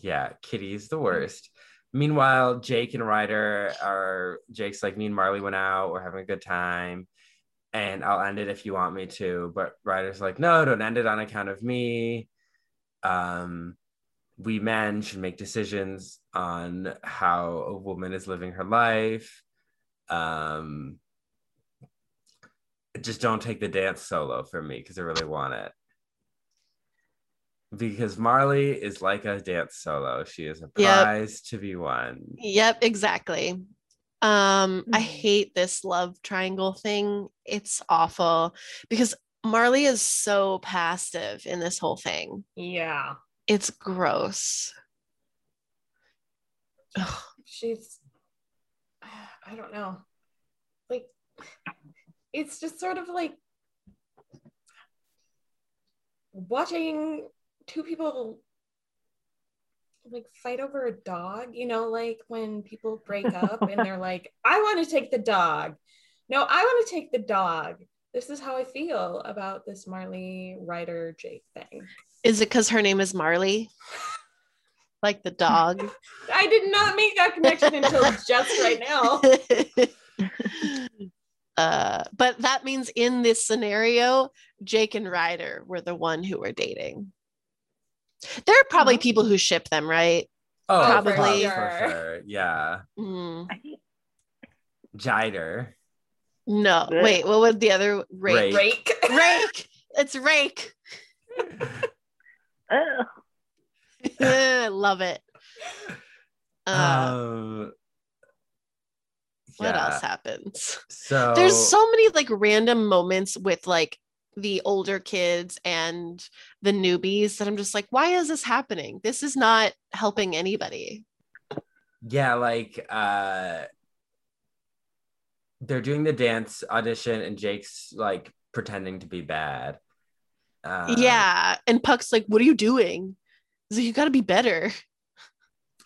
Yeah, Kitty's the worst. Meanwhile, Jake and Ryder are Jake's like me and Marley went out, we're having a good time. And I'll end it if you want me to. But Ryder's like, no, don't end it on account of me. Um, we men should make decisions on how a woman is living her life. Um, just don't take the dance solo from me because I really want it because Marley is like a dance solo. She is a Yep. prize to be won. Yep, exactly. Um, I Mhm. hate this love triangle thing. It's awful because Marley is so passive in this whole thing. yeah. It's gross. Ugh. She's, I don't know. Like, it's just sort of like watching two people like fight over a dog, you know, like when people break up and they're like, I want to take the dog. No, I want to take the dog. This is how I feel about this Marley Ryder Jake thing. Is it because her name is Marley? Like the dog? I did not make that connection until just right now. uh, but that means in this scenario, Jake and Ryder were the one who were dating. There are probably Uh-huh. people who ship them, right? Oh, Probably. for sure. sure. Yeah. Mm, I think Jider. no, wait, what would the other rake? Rake. Rake. Rake. It's rake. ugh. I love it. Uh, um, what yeah. else happens? So There's so many like random moments with like the older kids and the newbies that I'm just like, why is this happening? This is not helping anybody. yeah, like uh they're doing the dance audition and Jake's like pretending to be bad. Uh, yeah. And Puck's like, what are you doing? He's like, you got to be better.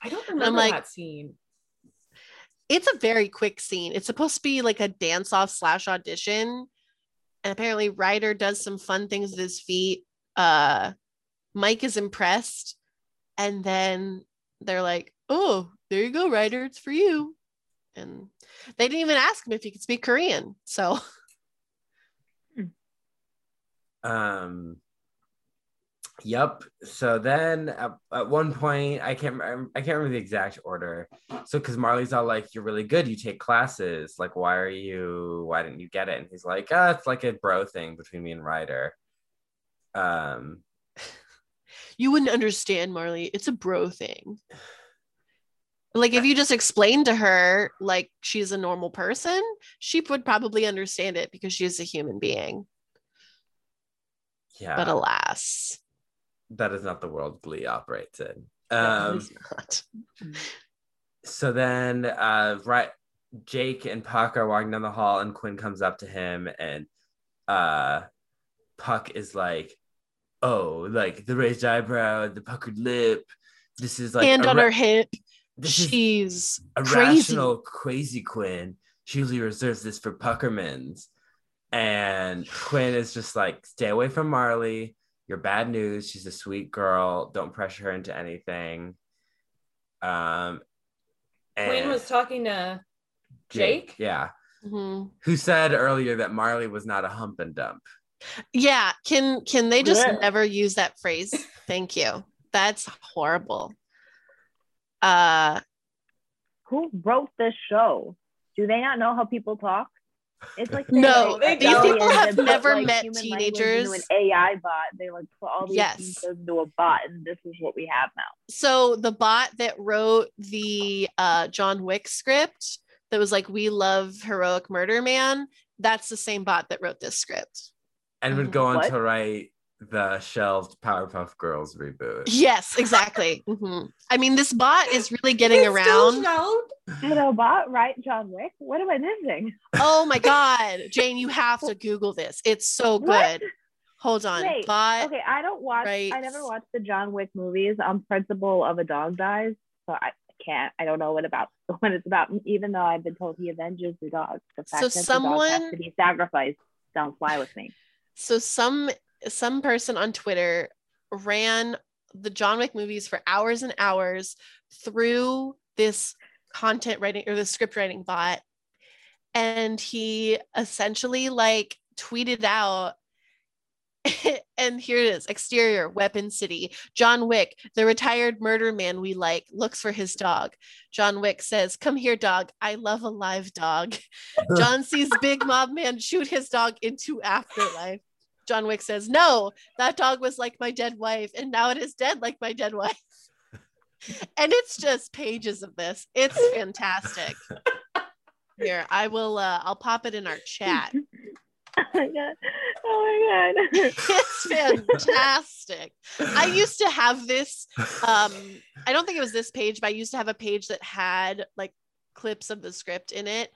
I don't remember like- that scene. It's a very quick scene. It's supposed to be like a dance off slash audition. And apparently, Ryder does some fun things with his feet. Uh, Mike is impressed. And then they're like, oh, there you go, Ryder. It's for you. And they didn't even ask him if he could speak Korean. So. Hmm. Um, Yep. So then at, at one point, I can't I can't remember the exact order. So because Marley's all like, "You're really good. You take classes. Like, why are you? Why didn't you get it?" And he's like, "Ah, it's like a bro thing between me and Ryder." Um. You wouldn't understand, Marley. It's a bro thing. Like if you just explained to her like she's a normal person, she would probably understand it because she's a human being. Yeah. But alas, that is not the world Glee operates in. Um. so then uh right jake and puck are walking down the hall and quinn comes up to him and uh puck is like oh like the raised eyebrow the puckered lip this is like Hand on ra- her hip. this is She's a crazy. rational crazy quinn she usually reserves this for puckermans and quinn is just like stay away from marley you're bad news she's a sweet girl don't pressure her into anything um Quinn was talking to Jake. yeah Mhm. who said earlier that marley was not a hump and dump Yeah, can can they just Yeah. never use that phrase? Thank you. That's horrible. Uh Who wrote this show? Do they not know how people talk? It's like No, like, these people have and put, never like, met teenagers. Into an AI bot. They like put all these Yes. into a bot, and this is what we have now. so the bot that wrote the uh John Wick script that was like we love heroic murder man, that's the same bot that wrote this script. and would go on What? to write the shelved powerpuff girls reboot Yes, exactly. Mhm. I mean, this bot is really getting It's around. shelved. Did bot write John Wick? What am I missing? Oh my god, Jane, you have to Google this. It's so What? good. Hold on, Wait, bot. Okay, I don't watch. I never watched the John Wick movies on principle of a dog dies, so I can't. I don't know what about what it's about. Even though I've been told he avenges the dog, the fact So that the dog someone- has to be sacrificed don't fly with me. so some some person on Twitter ran the John Wick movies for hours and hours through this content writing or the script writing bot. And he essentially like tweeted out and here it is exterior weapon city. John wick the retired murder man we like looks for his dog. John wick says come here dog. I love a live dog. John sees big mob man shoot his dog into afterlife john wick says no that dog was like my dead wife and now it is dead like my dead wife and it's just pages of this it's fantastic here i will uh i'll pop it in our chat oh my god! Oh my god! it's fantastic. I used to have this. Um, I don't think it was this page, but I used to have a page that had like clips of the script in it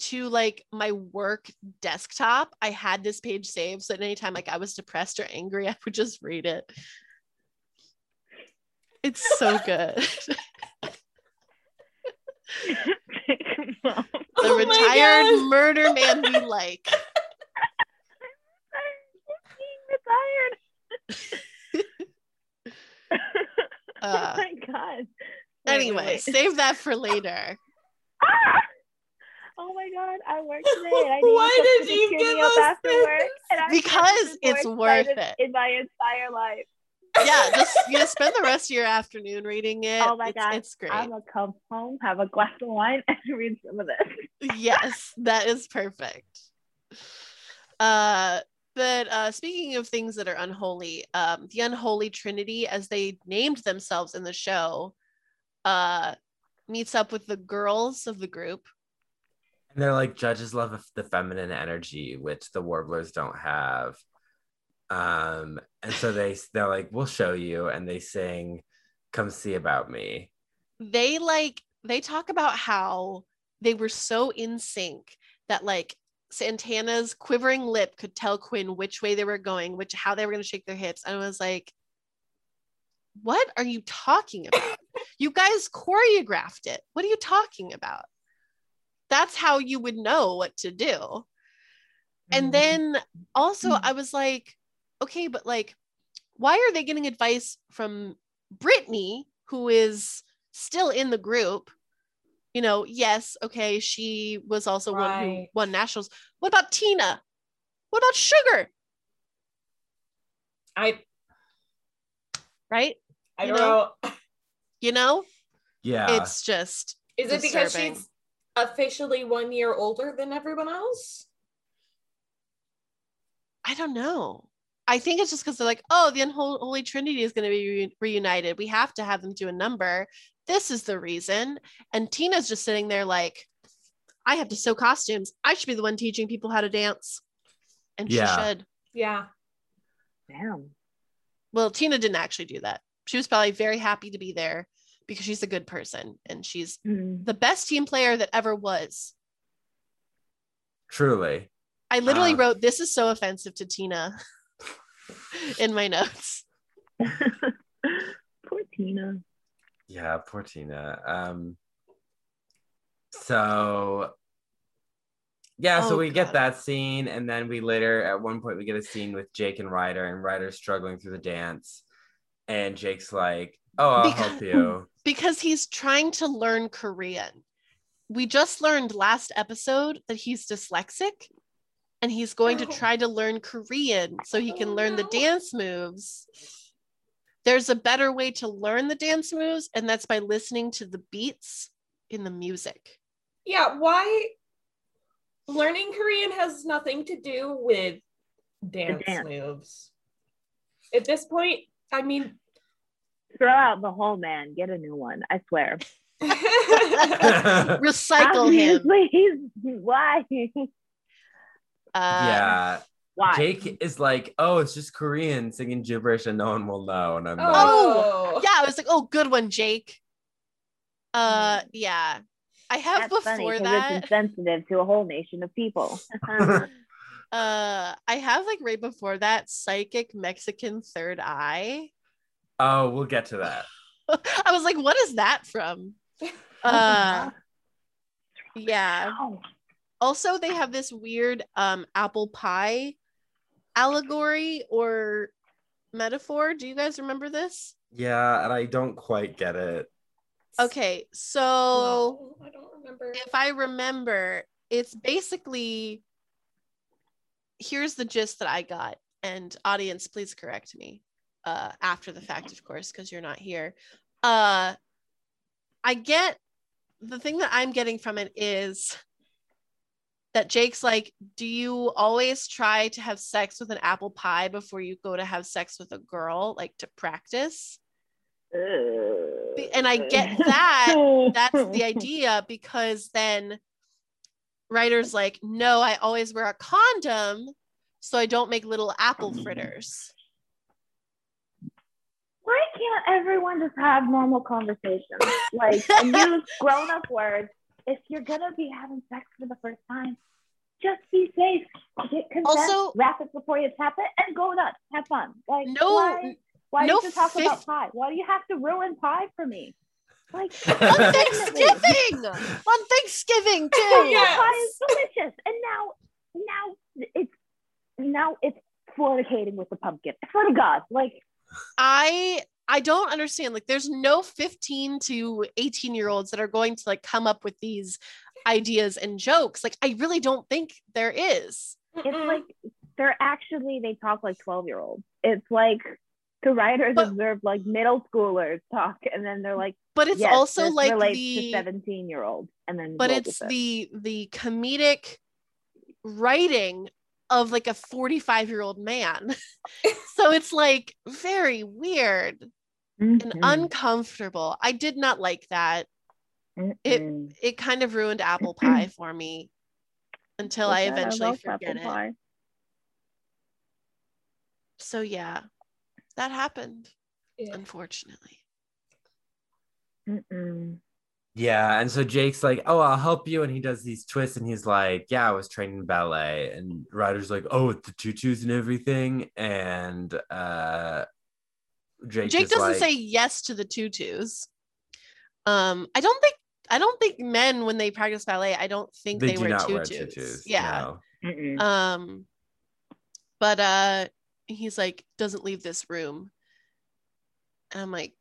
to like my work desktop. I had this page saved, so that anytime like I was depressed or angry, I would just read it. It's so good. The Oh retired murder man we like. Retired. Uh, oh my god. Wait, Anyway, save that for later. Ah! Oh my god, I work today I need Why did to you cheer give me up us after this? work. Because it's worth it. in my entire life. Yeah, just you know, spend the rest of your afternoon reading it. Oh my it's, God, it's great. I'm gonna come home, have a glass of wine, and read some of this. yes, that is perfect. Uh, but uh, speaking of things that are unholy, um, the unholy trinity, as they named themselves in the show, uh, meets up with the girls of the group. And they're like judges love the feminine energy which the warblers don't have um and so they they're like we'll show you and they sing come see about me They like they talk about how they were so in sync that like Santana's quivering lip could tell Quinn which way they were going, which how they were going to shake their hips, and I was like, "What are you talking about? you guys choreographed it. What are you talking about? That's how you would know what to do." Mm. And then also, I was like, okay, but like, why are they getting advice from Brittany, who is still in the group? You know, yes, okay, she was also one who won nationals. What about Tina? What about Sugar? I right? I You don't know? know. You know, Yeah. it's just Is it because she's officially one year older than everyone else? I don't know. I think it's just because they're like, oh, the unholy trinity is going to be re- reunited. We have to have them do a number. This is the reason. And Tina's just sitting there like, I have to sew costumes. I should be the one teaching people how to dance. And Yeah. she should. Yeah. Damn. Well, Tina didn't actually do that. She was probably very happy to be there because she's a good person and she's Mm. the best team player that ever was. Truly. I literally Uh. wrote, This is so offensive to Tina in my notes. Poor Tina. Yeah, poor Tina. Um so yeah, so Oh, we get that scene, and then we later at one point we get a scene with Jake and Ryder, and Ryder's struggling through the dance, and Jake's like, Oh, I'll Because- help you. because he's trying to learn Korean. We just learned last episode that he's dyslexic and he's going to Oh. try to learn Korean so he can Oh, learn the dance moves. There's a better way to learn the dance moves, and that's by listening to the beats in the music. Yeah. Why? Learning Korean has nothing to do with dance, dance. moves. At this point, I mean, Throw out the whole man. Get a new one. I swear. Recycle him. Obviously, he's why? Uh, yeah. Why? Jake is like, Oh, it's just Korean singing gibberish and no one will know. And I'm like, oh, Yeah, I was like, oh, good one, Jake. Uh, yeah. I have That's funny before 'cause that. it's insensitive to a whole nation of people. uh i have like right before that psychic mexican third eye Oh, we'll get to that. i was like what is that from uh yeah also they have this weird um apple pie allegory or metaphor do you guys remember this Yeah, and I don't quite get it. okay so no, I don't remember. if I remember, it's basically here's the gist that I got. And audience, please correct me uh, after the fact, of course, because you're not here. Uh, I get the thing that I'm getting from it is that Jake's like, Do you always try to have sex with an apple pie before you go to have sex with a girl, like to practice? And I get that. that's the idea because then Ryder's like no i always wear a condom so i don't make little apple fritters Why can't everyone just have normal conversations? Like, and use grown up words. If you're gonna be having sex for the first time, just be safe. Get consent, Also- wrap it before you tap it, and go nuts. Have fun. Like, No- why, why no do you talk fif- about pie? Why do you have to ruin pie for me? Like, on thanksgiving on thanksgiving too Yes. pie is delicious, and now, now it's now it's fornicating with the pumpkin. I swear to God, like. I i don't understand like there's no 15 to 18 year olds that are going to like come up with these ideas and jokes like i really don't think there is it's Mm-mm. like they're actually they talk like 12 year olds it's like the writers But- observe like middle schoolers talk and then they're like but it's yes, also this like the 17 year old, and then but it's with it. the the comedic writing of like a 45 year old man so it's like very weird and Mhm. uncomfortable i did not like that it- Mm-mm. it kind of ruined apple pie for me until i eventually love forget it pie. so yeah that happened Yeah. unfortunately Mm-mm. Yeah, and so Jake's like, "Oh, I'll help you," and he does these twists, and he's like, "Yeah, I was trained in ballet," and Ryder's like, "Oh, with the tutus and everything," and uh, Jake, jake doesn't like, say yes to the tutus um i don't think i don't think men when they practice ballet i don't think they, they, do wear, not wear tutus. tutus. yeah no. Um, but uh, he's like, doesn't leave this room. And I'm like,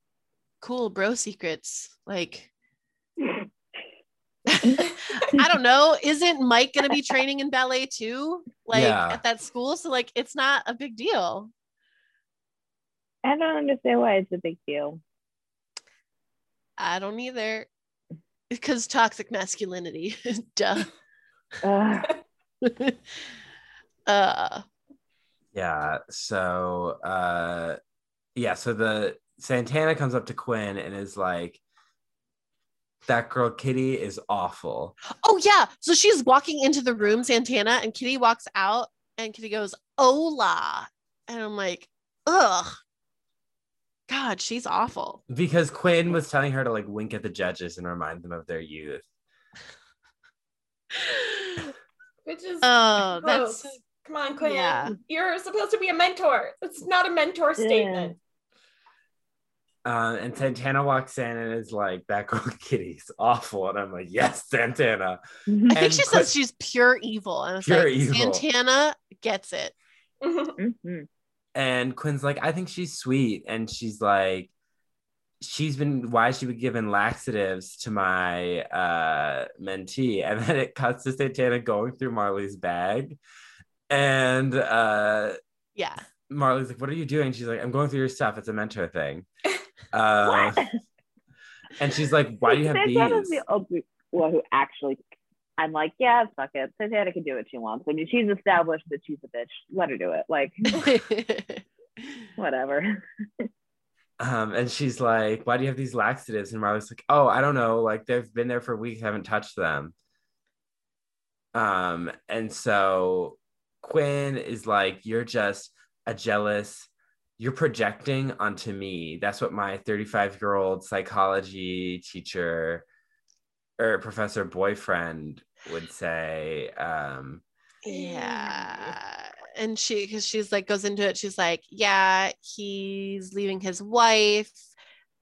cool, bro secrets. Like, I don't know. Isn't Mike gonna be training in ballet too? Like Yeah. at that school? So like, it's not a big deal. I don't understand why it's a big deal. I don't either. Because toxic masculinity. Duh. Ugh. uh Yeah. So uh yeah, so the Santana comes up to Quinn and is like, that girl Kitty is awful. oh yeah. So she's walking into the room, Santana, and Kitty walks out and Kitty goes, Hola. And I'm like, ugh. God, she's awful. Because Quinn was telling her to like wink at the judges and remind them of their youth. Which is Oh, gross. that's Come on, Quinn. Yeah. You're supposed to be a mentor. It's not a mentor statement. Uh, and Santana walks in and is like, that girl Kitty's awful. And I'm like, yes, Santana. I think And she Quinn- says she's pure evil. And I was Pure like, evil. Santana gets it. Mhm. And Quinn's like, I think she's sweet. And she's like, she's been why has she been given laxatives to my uh mentee. And then it cuts to Santana going through Marley's bag. And uh Yeah. Marley's like, What are you doing? She's like, I'm going through your stuff. It's a mentor thing. Uh, What? and she's like, Why do you have Santana's these? the only one who actually. I'm like, yeah, fuck it. Santana can do what she wants. I mean, she's established that she's a bitch. Let her do it. Like, whatever. Um, and she's like, Why do you have these laxatives? And Marley's like, Oh, I don't know. Like they've been there for weeks, haven't touched them. Um, and so Quinn is like, You're just a jealous, you're projecting onto me. That's what my 35 year old psychology teacher or professor boyfriend would say. Um, yeah. And she, because she's like, goes into it, she's like, yeah, he's leaving his wife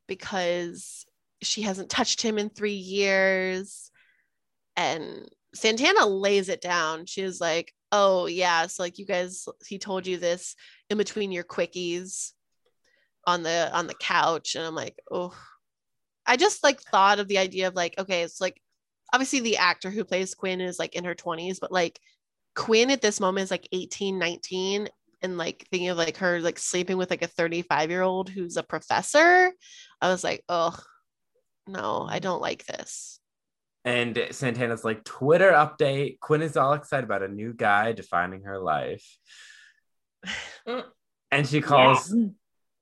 because she hasn't touched him in three years. And Santana lays it down. She was like, oh, yeah. So, like, you guys, he told you this in between your quickies on the on the couch and i'm like oh i just like thought of the idea of like okay it's like obviously the actor who plays quinn is like in her 20s but like quinn at this moment is like 18 19 and like thinking of like her like sleeping with like a 35 year old who's a professor i was like oh no i don't like this and Santana's like, Twitter update. Quinn is all excited about a new guy defining her life. Mm. and she calls Yeah.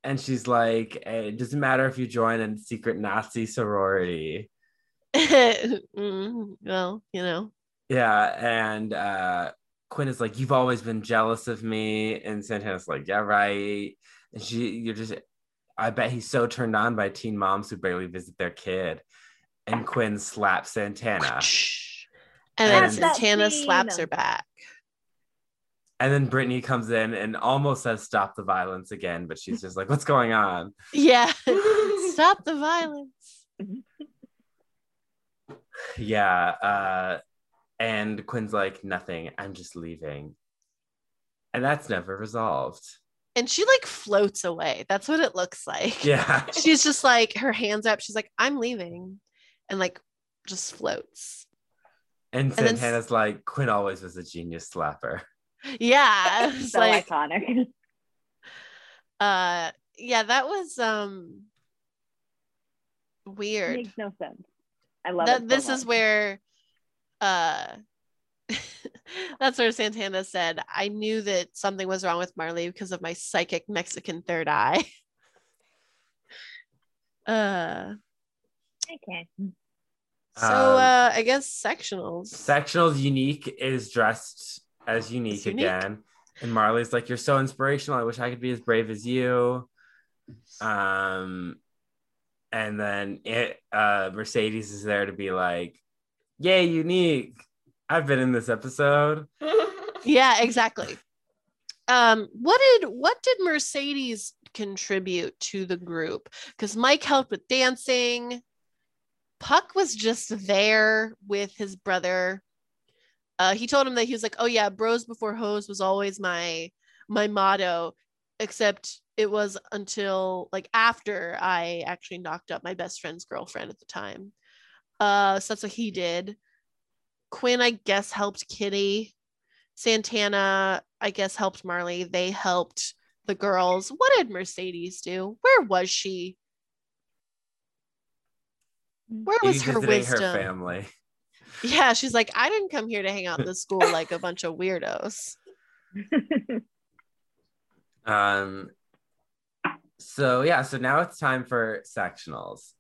and she's like, "Eh, it doesn't matter if you join a secret Nazi sorority. Mm, well you know Yeah. And uh, Quinn is like, You've always been jealous of me. And Santana's like, Yeah, right. And she, you're just, I bet he's so turned on by teen moms who barely visit their kid. And Quinn slaps Santana. and then And- santana slaps her back And then Brittany comes in and almost says, Stop the violence again. But she's just like, What's going on? yeah stop the violence Yeah. Uh, and Quinn's like, Nothing. I'm just leaving. And that's never resolved. and she like floats away that's what it looks like Yeah. she's just like her hands up she's like i'm leaving and like just floats And And then s- Santana's like, Quinn always was a genius slapper. yeah it's so like iconic. uh yeah that was um weird Makes no sense. I love that it. so this is where uh that's where Santana said, I knew that something was wrong with Marley because of my psychic Mexican third eye. uh Okay. so Um, uh I guess sectionals. Sectionals Unique is dressed as unique As unique. again. And Marley's like, You're so inspirational. I wish I could be as brave as you. Um, and then it uh Mercedes is there to be like, Yay, unique. I've been in this episode. yeah, exactly. Um, what did what did Mercedes contribute to the group? Because Mike helped with dancing. Puck was just there with his brother. Uh, he told him that he was like, "Oh yeah, bros before hoes was always my my motto." Except it was until like after I actually knocked up my best friend's girlfriend at the time. Uh, so that's what he did. Quinn, I guess, helped Kitty. Santana, I guess, helped Marley. They helped the girls. What did Mercedes do? Where was she? Where was her wisdom? her family. Yeah, she's like, I didn't come here to hang out in the school like a bunch of weirdos. Um, so yeah, so now it's time for sectionals.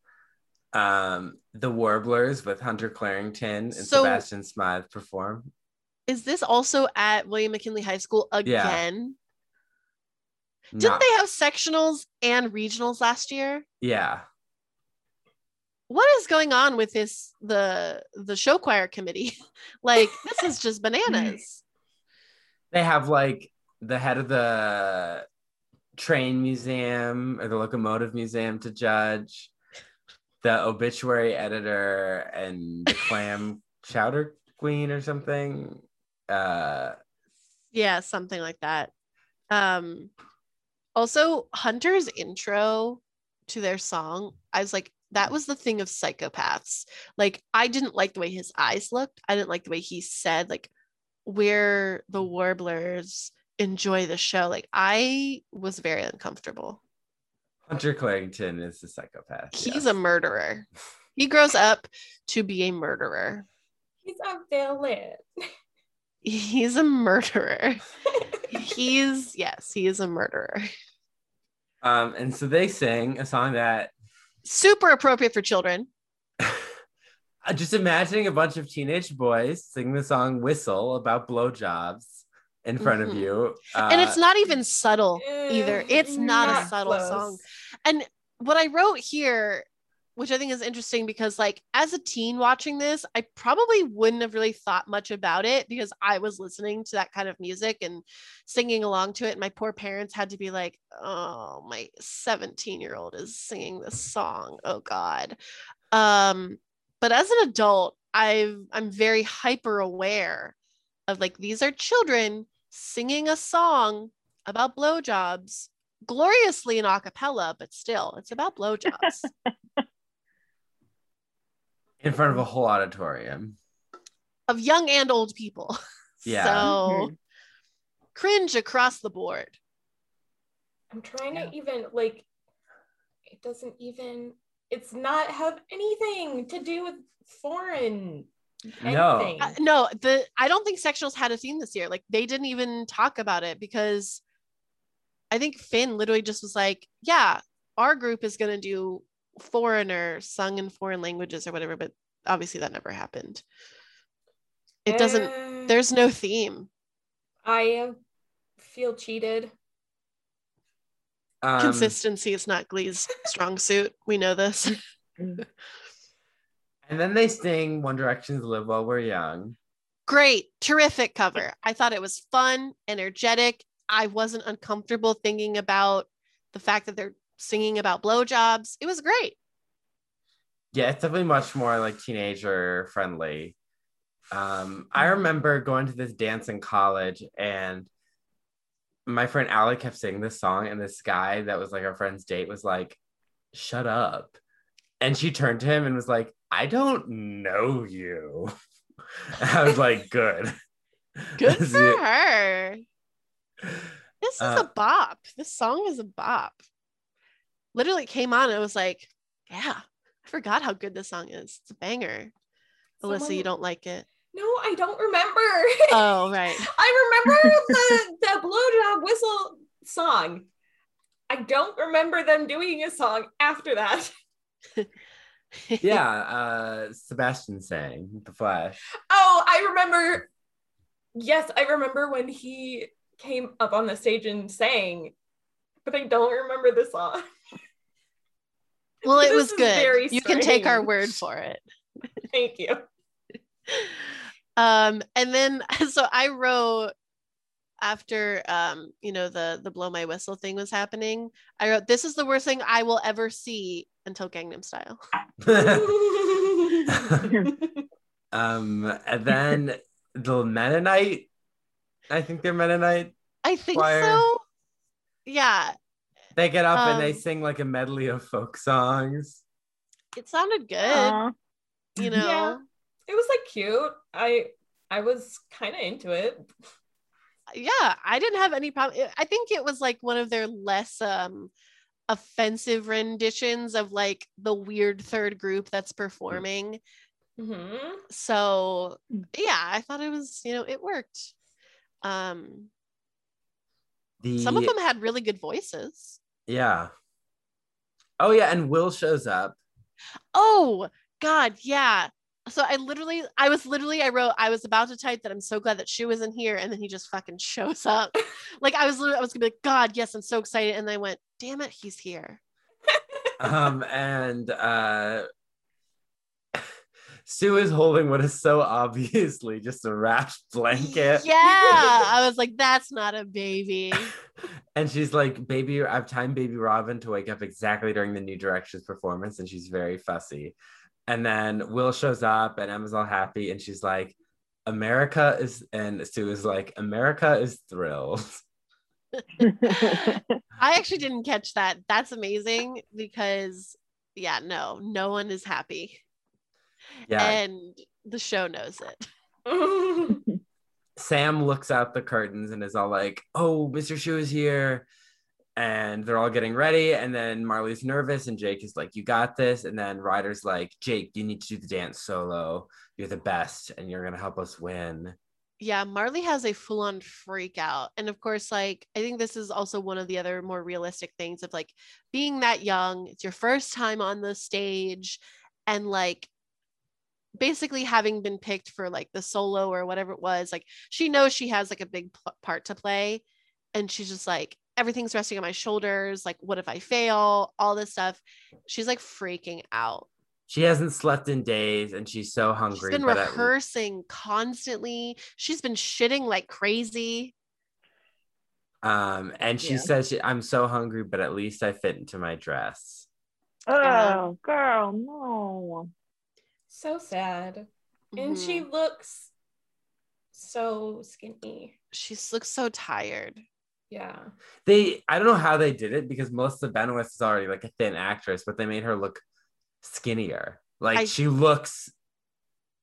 Um, the Warblers with Hunter Clarington and So- Sebastian Smythe perform. Is this also at William McKinley High School again? Didn't Not- they have sectionals and regionals last year? yeah. What is going on with this the the show choir committee? like this is just bananas. They have like the head of the train museum or the locomotive museum to judge, the obituary editor and the clam chowder queen or something. Uh Yeah, something like that. Um also Hunter's intro to their song, I was like, that was the thing of psychopaths. Like I didn't like the way his eyes looked. I didn't like the way he said like we're the warblers enjoy the show. Like I was very uncomfortable. Hunter Clarington is a psychopath. He's yes. a murderer. He grows up to be a murderer. He's a villain. He's a murderer. He's yes, he is a murderer. Um, and so they sing a song that Super appropriate for children. uh, just imagining a bunch of teenage boys singing the song "Whistle" about blowjobs in front of Mhm. you, uh, and it's not even subtle either. It's not, a subtle close. song. And what I wrote here, which I think is interesting because, like, as a teen watching this, I probably wouldn't have really thought much about it because I was listening to that kind of music and singing along to it. And my poor parents had to be like, oh, my 17 year old is singing this song. Oh, God. Um, but as an adult, I've, I'm very hyper aware of like, these are children singing a song about blowjobs gloriously in a cappella, but still, it's about blowjobs. in front of a whole auditorium. of young and old people. Yeah. So Mhm. cringe across the board. I'm trying Yeah. to even like it doesn't even it's not have anything to do with foreign No. Uh, no, the I don't think sectionals had a theme this year. Like they didn't even talk about it because I think Finn literally just was like, "Yeah, our group is going to do foreigner sung in foreign languages or whatever," but obviously that never happened. It doesn't Eh, there's no theme. I uh, feel cheated. Um, Consistency is not Glee's strong suit. We know this. And then they sing One Direction's "Live While We're Young." great, terrific cover. I thought it was fun, energetic. I wasn't uncomfortable thinking about the fact that they're singing about blowjobs. It was great. Yeah, it's definitely much more like teenager friendly. Um, I remember going to this dance in college, and my friend Alec kept singing this song, and this guy that was like our friend's date was like, "Shut up," and she turned to him and was like, "I don't know you." I was like, "Good, Good for her. This is Uh, a bop. This song is a bop. Literally came on and I was like, yeah, I forgot how good this song is. It's a banger. Alyssa, you don't like it. No, I don't remember. Oh, right. I remember the the blowjob whistle song. I don't remember them doing a song after that. yeah." Uh, Sebastian sang "The Flash." Oh, I remember. Yes, I remember when he came up on the stage and sang, but I don't remember the song. Well, it was good. very You can take our word for it. Thank you. um and then so i wrote after um you know the the blow my whistle thing was happening i wrote this is the worst thing i will ever see until gangnam style um, and then the Mennonite. I think they're Mennonite. i think Choir. so yeah They get up and they Um, sing like a medley of folk songs. it sounded good Aw. you know Yeah. It was like cute. I I was kind of into it. yeah, I didn't have any problem. I think it was like one of their less um offensive renditions of like the weird third group that's performing. Mhm. So yeah, I thought it was, you know, it worked. Um The some of them had really good voices. Yeah. Oh yeah, and Will shows up. Oh God, yeah. So I literally, I was literally, I wrote, I was about to type that I'm so glad that she wasn't here, and then he just fucking shows up. like I was, I was gonna be like, God, yes, I'm so excited, and then I went, damn it, he's here. Um, and uh Sue is holding what is so obviously just a wrapped blanket. Yeah, I was like, that's not a baby. And she's like, baby, I have timed baby Robin to wake up exactly during the New Directions performance. And she's very fussy. And then Will shows up and Emma's all happy. And she's like, America is, and Sue is like, America is thrilled. I actually didn't catch that. That's amazing because, yeah, no, no one is happy, Yeah. and the show knows it. Sam looks out the curtains and is all like, "Oh, Mr. Shu is here." And they're all getting ready. And then Marley's nervous, and Jake is like, You got this. And then Ryder's like, Jake, you need to do the dance solo. You're the best, and you're going to help us win. yeah, Marley has a full on freak out. And of course, like, I think this is also one of the other more realistic things of like being that young, it's your first time on the stage, and like basically having been picked for like the solo or whatever it was, like, she knows she has like a big p- part to play. And she's just like, everything's resting on my shoulders. Like, what if I fail? All this stuff. She's like freaking out. She hasn't slept in days, and she's so She's hungry. been but at- rehearsing constantly. She's been shitting like crazy. um, and she Yeah. says, she, "I'm so hungry, but at least I fit into my dress." oh, girl, no. So sad. And she Mhm. looks so skinny. she looks so tired. Yeah. They, I don't know how they did it because Melissa Benoist is already like a thin actress, but they made her look skinnier. Like I- she looks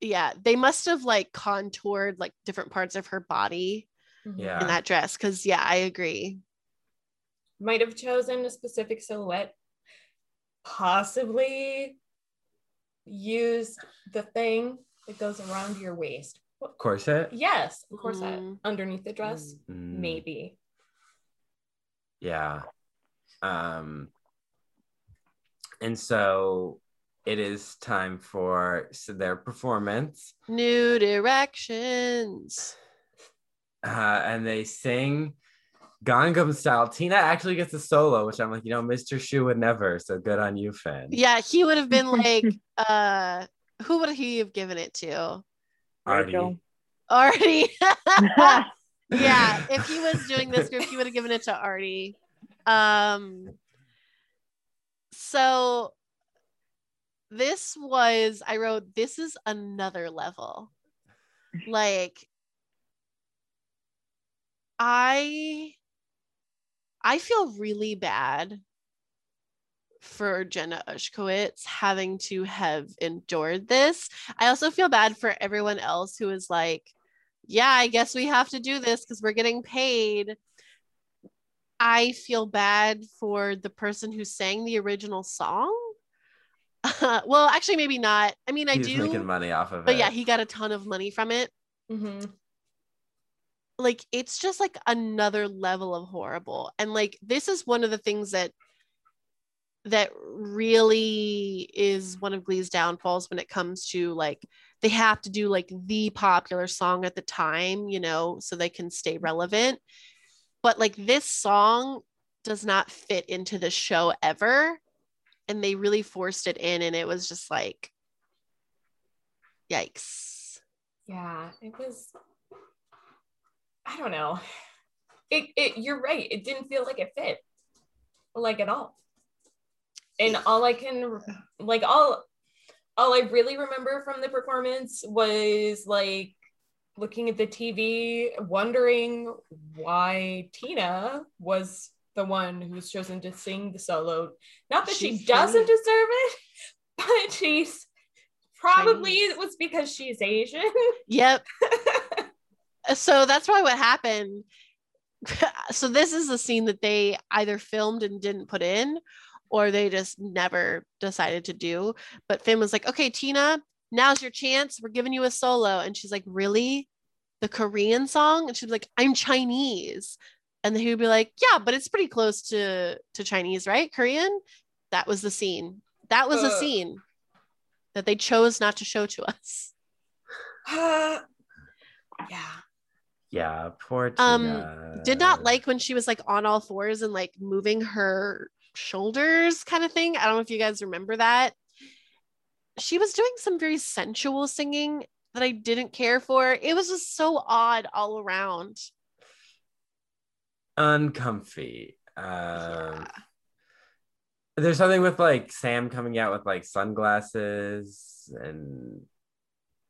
Yeah, they must have like contoured like different parts of her body Mhm. Yeah. in that dress. Cause yeah, I agree. Might have chosen a specific silhouette. Possibly use the thing that goes around your waist. corset. Yes, of course, Mm. underneath the dress. Mm, Maybe. Yeah. Um and so it is time for so their performance. New directions. Uh, and they sing Gangnam style. Tina actually gets a solo, which I'm like, you know, Mr. Shu would never. So good on you, Finn. Yeah, he would have been like, uh, who would he have given it to? Artie. Artie. yeah, if he was doing this group, he would have given it to Artie. Um, so this was, I wrote, this is another level. Like, I, I feel really bad for Jenna Ushkowitz having to have endured this. I also feel bad for everyone else who is like, yeah, I guess we have to do this because we're getting paid. I feel bad for the person who sang the original song. well, actually, maybe not. I mean, I He's do, making money off of but it. But yeah, he got a ton of money from it. Mhm. Like it's just like another level of horrible and like this is one of the things that that really is one of glee's downfalls when it comes to like they have to do like the popular song at the time you know so they can stay relevant but like this song does not fit into the show ever and they really forced it in and it was just like yikes Yeah, it was. I don't know. It, it. You're right. It didn't feel like it fit, like at all. And all I can, like, all, all I really remember from the performance was like looking at the TV, wondering why Tina was the one who was chosen to sing the solo. Not that she doesn't Chinese. deserve it, but she's probably Chinese. it was because she's Asian. yep so that's probably what happened. so this is a scene that they either filmed and didn't put in, or they just never decided to do. But Finn was like, "Okay, Tina, now's your chance. We're giving you a solo," and she's like, "Really?" The Korean song, and she'd like, "I'm Chinese," and he would be like, "Yeah, but it's pretty close to to Chinese, right? Korean." That was the scene. That was a Uh. scene that they chose not to show to us. yeah. Yeah, poor Um, Tina. did not like when she was like on all fours and like moving her shoulders kind of thing. I don't know if you guys remember that. She was doing some very sensual singing that I didn't care for. It was just so odd all around. uncomfy. Um, Yeah. There's something with like Sam coming out with like sunglasses and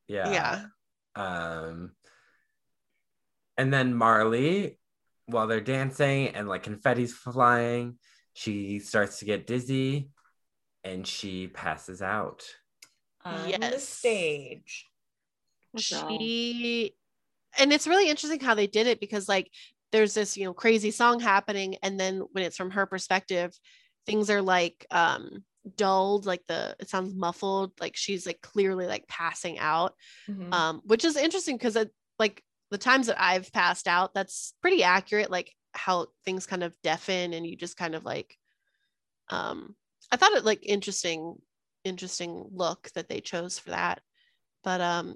yeah. Yeah. Um, and then Marley, while they're dancing and like confetti's flying, she starts to get dizzy and she passes out. On the Yes. stage. She and it's really interesting how they did it because like there's this, you know, crazy song happening and then when it's from her perspective, things are like um dulled, like the it sounds muffled, like she's like clearly like passing out. Mhm. um, which is interesting because it like the times that I've passed out, that's pretty accurate, like how things kind of deafen and you just kind of like um I thought it like interesting, interesting look that they chose for that. But um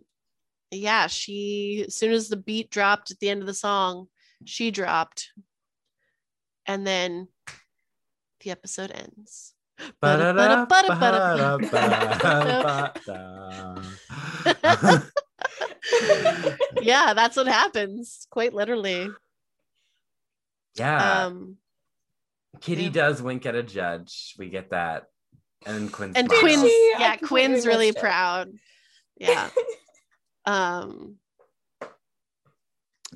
yeah, she as soon as the beat dropped at the end of the song, she dropped. And then the episode ends. Yeah, that's what happens, quite literally. yeah. Um Kitty yeah. does wink at a judge. We get that. And Quinn and smiles. Quinn's yeah, Quinn's really it. proud. Yeah. um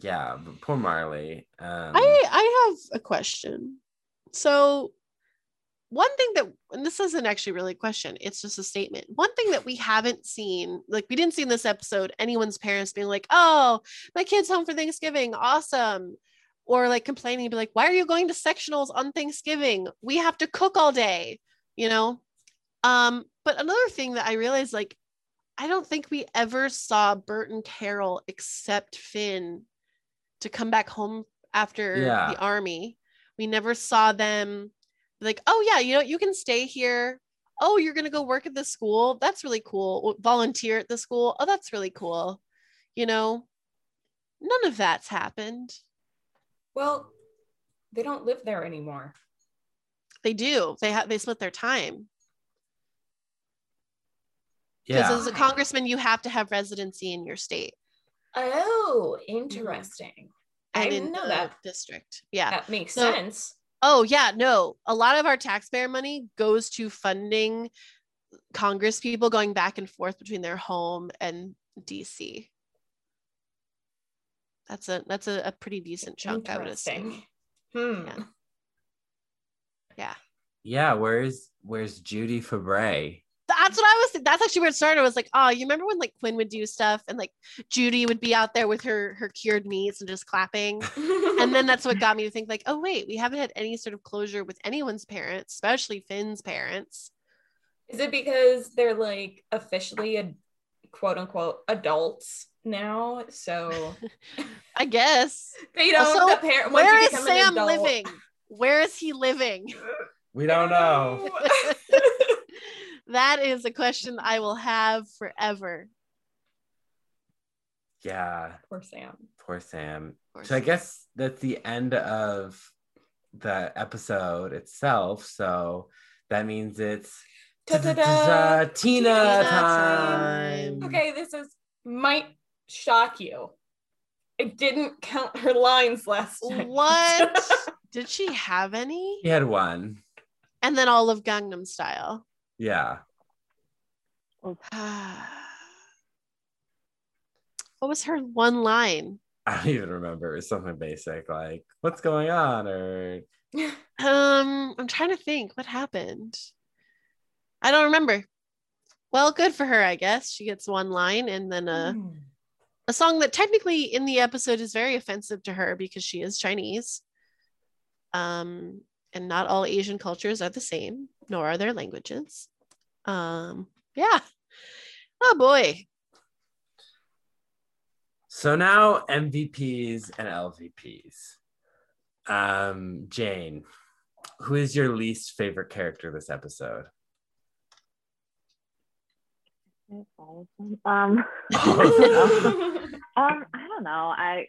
Yeah, poor Marley. Um, I I have a question. So one thing that and this isn't actually really a question, it's just a statement. One thing that we haven't seen, like we didn't see in this episode, anyone's parents being like, "Oh, my kid's home for Thanksgiving, awesome," or like complaining, be like, "Why are you going to sectionals on Thanksgiving? We have to cook all day," you know. Um, but another thing that I realized, like, I don't think we ever saw Burt and Carole except Finn to come back home after Yeah. the army. We never saw them like, oh yeah, you know, you can stay here. Oh, you're gonna go work at the school. That's really cool. Volunteer at the school. Oh, that's really cool. You know, none of that's happened. well, they don't live there anymore. They do. They have they split their time. Because yeah. as a congressman, you have to have residency in your state Oh, mm-hmm. interesting. I and didn't in know the that. district. Yeah. That makes So- sense. Oh yeah, no. A lot of our taxpayer money goes to funding Congress people going back and forth between their home and DC. That's a that's a, a pretty decent chunk, I would assume. Hmm. Yeah. Yeah. yeah, where's where's Judy Fabray? That's what I was that's actually where it started. I was like, oh, you remember when like Quinn would do stuff and like Judy would be out there with her her cured meats and just clapping. And then that's what got me to think like, oh wait, we haven't had any sort of closure with anyone's parents, especially Finn's parents. Is it because they're like officially a quote unquote adults now? So I guess. they don't Also, the parent once Where you is become an Sam adult- living? Where is he living? We don't know. That is a question I will have forever. Yeah, Poor Sam. poor Sam. So I guess that's the end of the episode itself. So that means it's Ta-ta-da. Tina Tina time. time. Okay, this is might shock you. I didn't count her lines last night. What? Did she have any? He had one. And then all of Gangnam Style. Yeah. what was her one line? I don't even remember. It was something basic like, what's going on? Or Um, I'm trying to think what happened. I don't remember. Well, good for her, I guess. She gets one line and then uh Hmm. a song that technically in the episode is very offensive to her because she is Chinese. Um, and not all Asian cultures are the same, nor are their languages. Um, yeah. Oh boy. So now MVPs and LVPs. Um, Jane, who is your least favorite character this episode? All of them. Um, um, I don't know. I,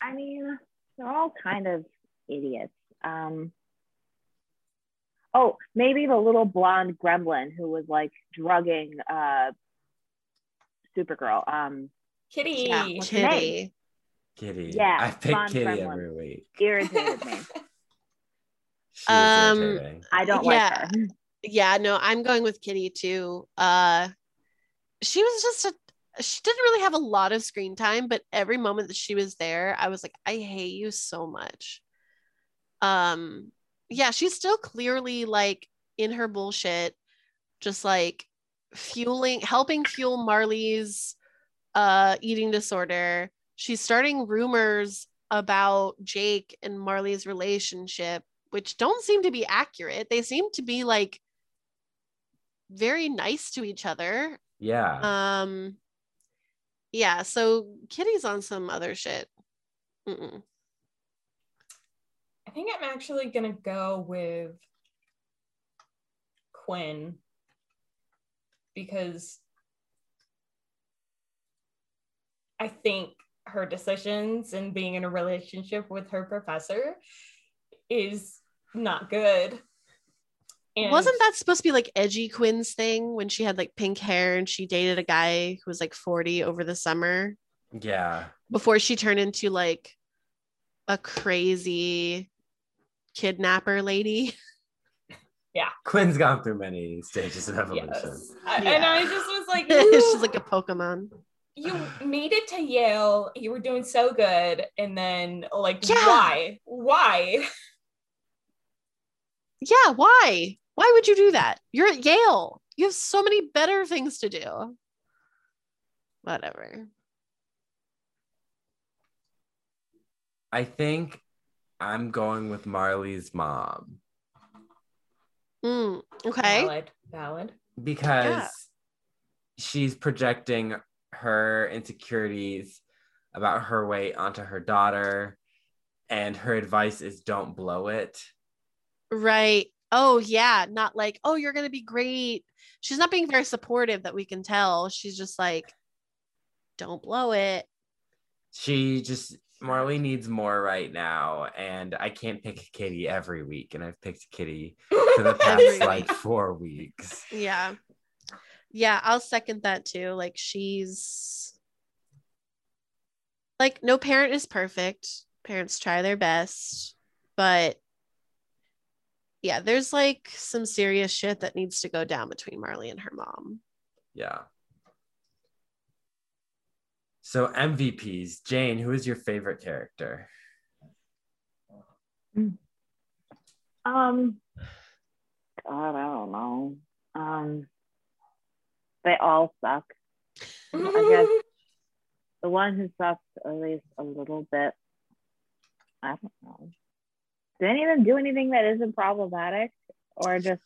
I mean, they're all kind of idiots. Um, oh, maybe the little blonde gremlin who was like drugging uh, Supergirl. Um, Kitty. Yeah, What's her name? Kitty. Kitty. Yeah, I pick Kitty Kremlin. every week. irritated me. Um, irritating. I don't Yeah. like her. Yeah, no, I'm going with Kitty too. Uh she was just a she didn't really have a lot of screen time, but every moment that she was there, I was like, I hate you so much. Um, yeah, she's still clearly like in her bullshit, just like fueling, helping fuel Marley's uh eating disorder. She's starting rumors about Jake and Marley's relationship, which don't seem to be accurate. They seem to be like very nice to each other. yeah. Um yeah, so Kitty's on some other shit. Mm-mm. I think I'm actually gonna go with Quinn because I think her decisions and being in a relationship with her professor is not good. And Wasn't that supposed to be like edgy Quinn's thing when she had like pink hair and she dated a guy who was like 40 over the summer Yeah. before she turned into like a crazy kidnapper lady? Yeah. Quinn's gone through many stages of evolution. yes. I- Yeah. And I just was like, you, She's like a Pokemon. you made it to Yale, you were doing so good, and then like Yeah. why? Why? Yeah, why? Why would you do that? You're at Yale. You have so many better things to do. Whatever. I think I'm going with Marley's mom Mm, okay. Valid. Valid. because Yeah. she's projecting her insecurities about her weight onto her daughter, and her advice is don't blow it. Right. Oh, yeah. Not like, oh, you're going to be great. She's not being very supportive that we can tell. She's just like, don't blow it. She just Marley needs more right now, and I can't pick Kitty every week, and I've picked Kitty for the past like four weeks. Yeah. Yeah. I'll second that too. Like, she's like, no parent is perfect. Parents try their best. But yeah, there's like some serious shit that needs to go down between Marley and her mom. Yeah. So MVPs, Jane, who is your favorite character? Um, God, I don't know. Um, they all suck. I guess the one who sucks at least a little bit. I don't know. Did any of them do anything that isn't problematic or just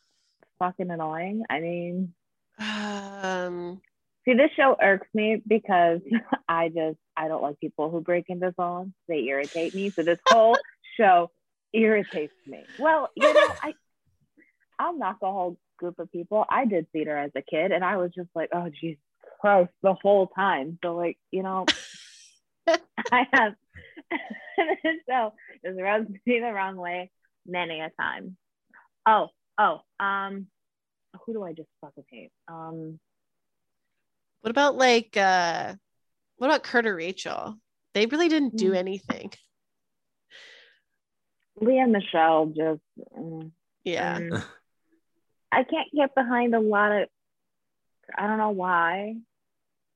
fucking annoying. I mean, Um, see, this show irks me because I just I don't like people who break into songs. They irritate me. So this whole show irritates me. Well, you know, I I'll knock a whole group of people. I did theater as a kid, and I was just like, oh Jesus Christ, the whole time. So like, you know, I have this show just rubs me the wrong way many a time. Oh, oh, um, who do I just fucking hate? Um, what about like uh what about Kurt or Rachel? They really didn't do Mm. anything. Lea Michele just. mm, Yeah. mm. I can't get behind a lot of. I don't know why.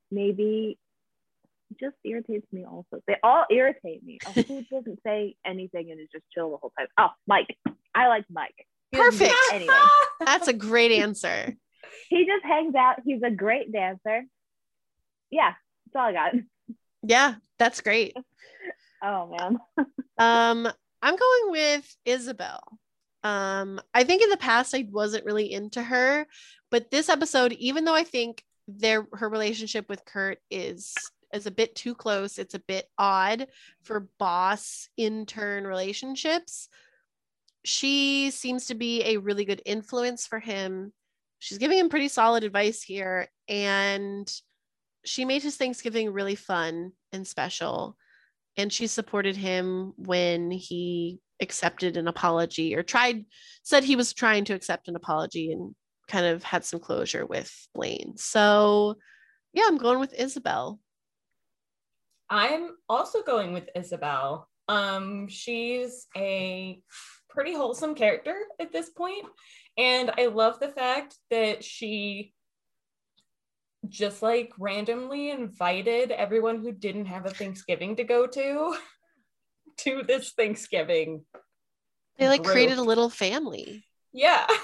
Maybe just irritates me also. They all irritate me. Oh, who doesn't say anything and is just chill the whole time? Oh, Mike. I like Mike. He doesn't do Perfect. Anything. That's a great answer. He just hangs out. He's a great dancer. Yeah, That's all I got. Yeah, that's great. Oh man. Um, I'm going with Isabel. Um, I think in the past I wasn't really into her, but this episode, even though I think their her relationship with Kurt is is a bit too close, it's a bit odd for boss intern relationships. She seems to be a really good influence for him. She's giving him pretty solid advice here, and she made his Thanksgiving really fun and special. And she supported him when he accepted an apology or tried, said he was trying to accept an apology and kind of had some closure with Blaine. So, yeah, I'm going with Isabel. I'm also going with Isabel. Um, she's a pretty wholesome character at this point, and I love the fact that she just like randomly invited everyone who didn't have a Thanksgiving to go to to this Thanksgiving. They like group. created a little family. Yeah.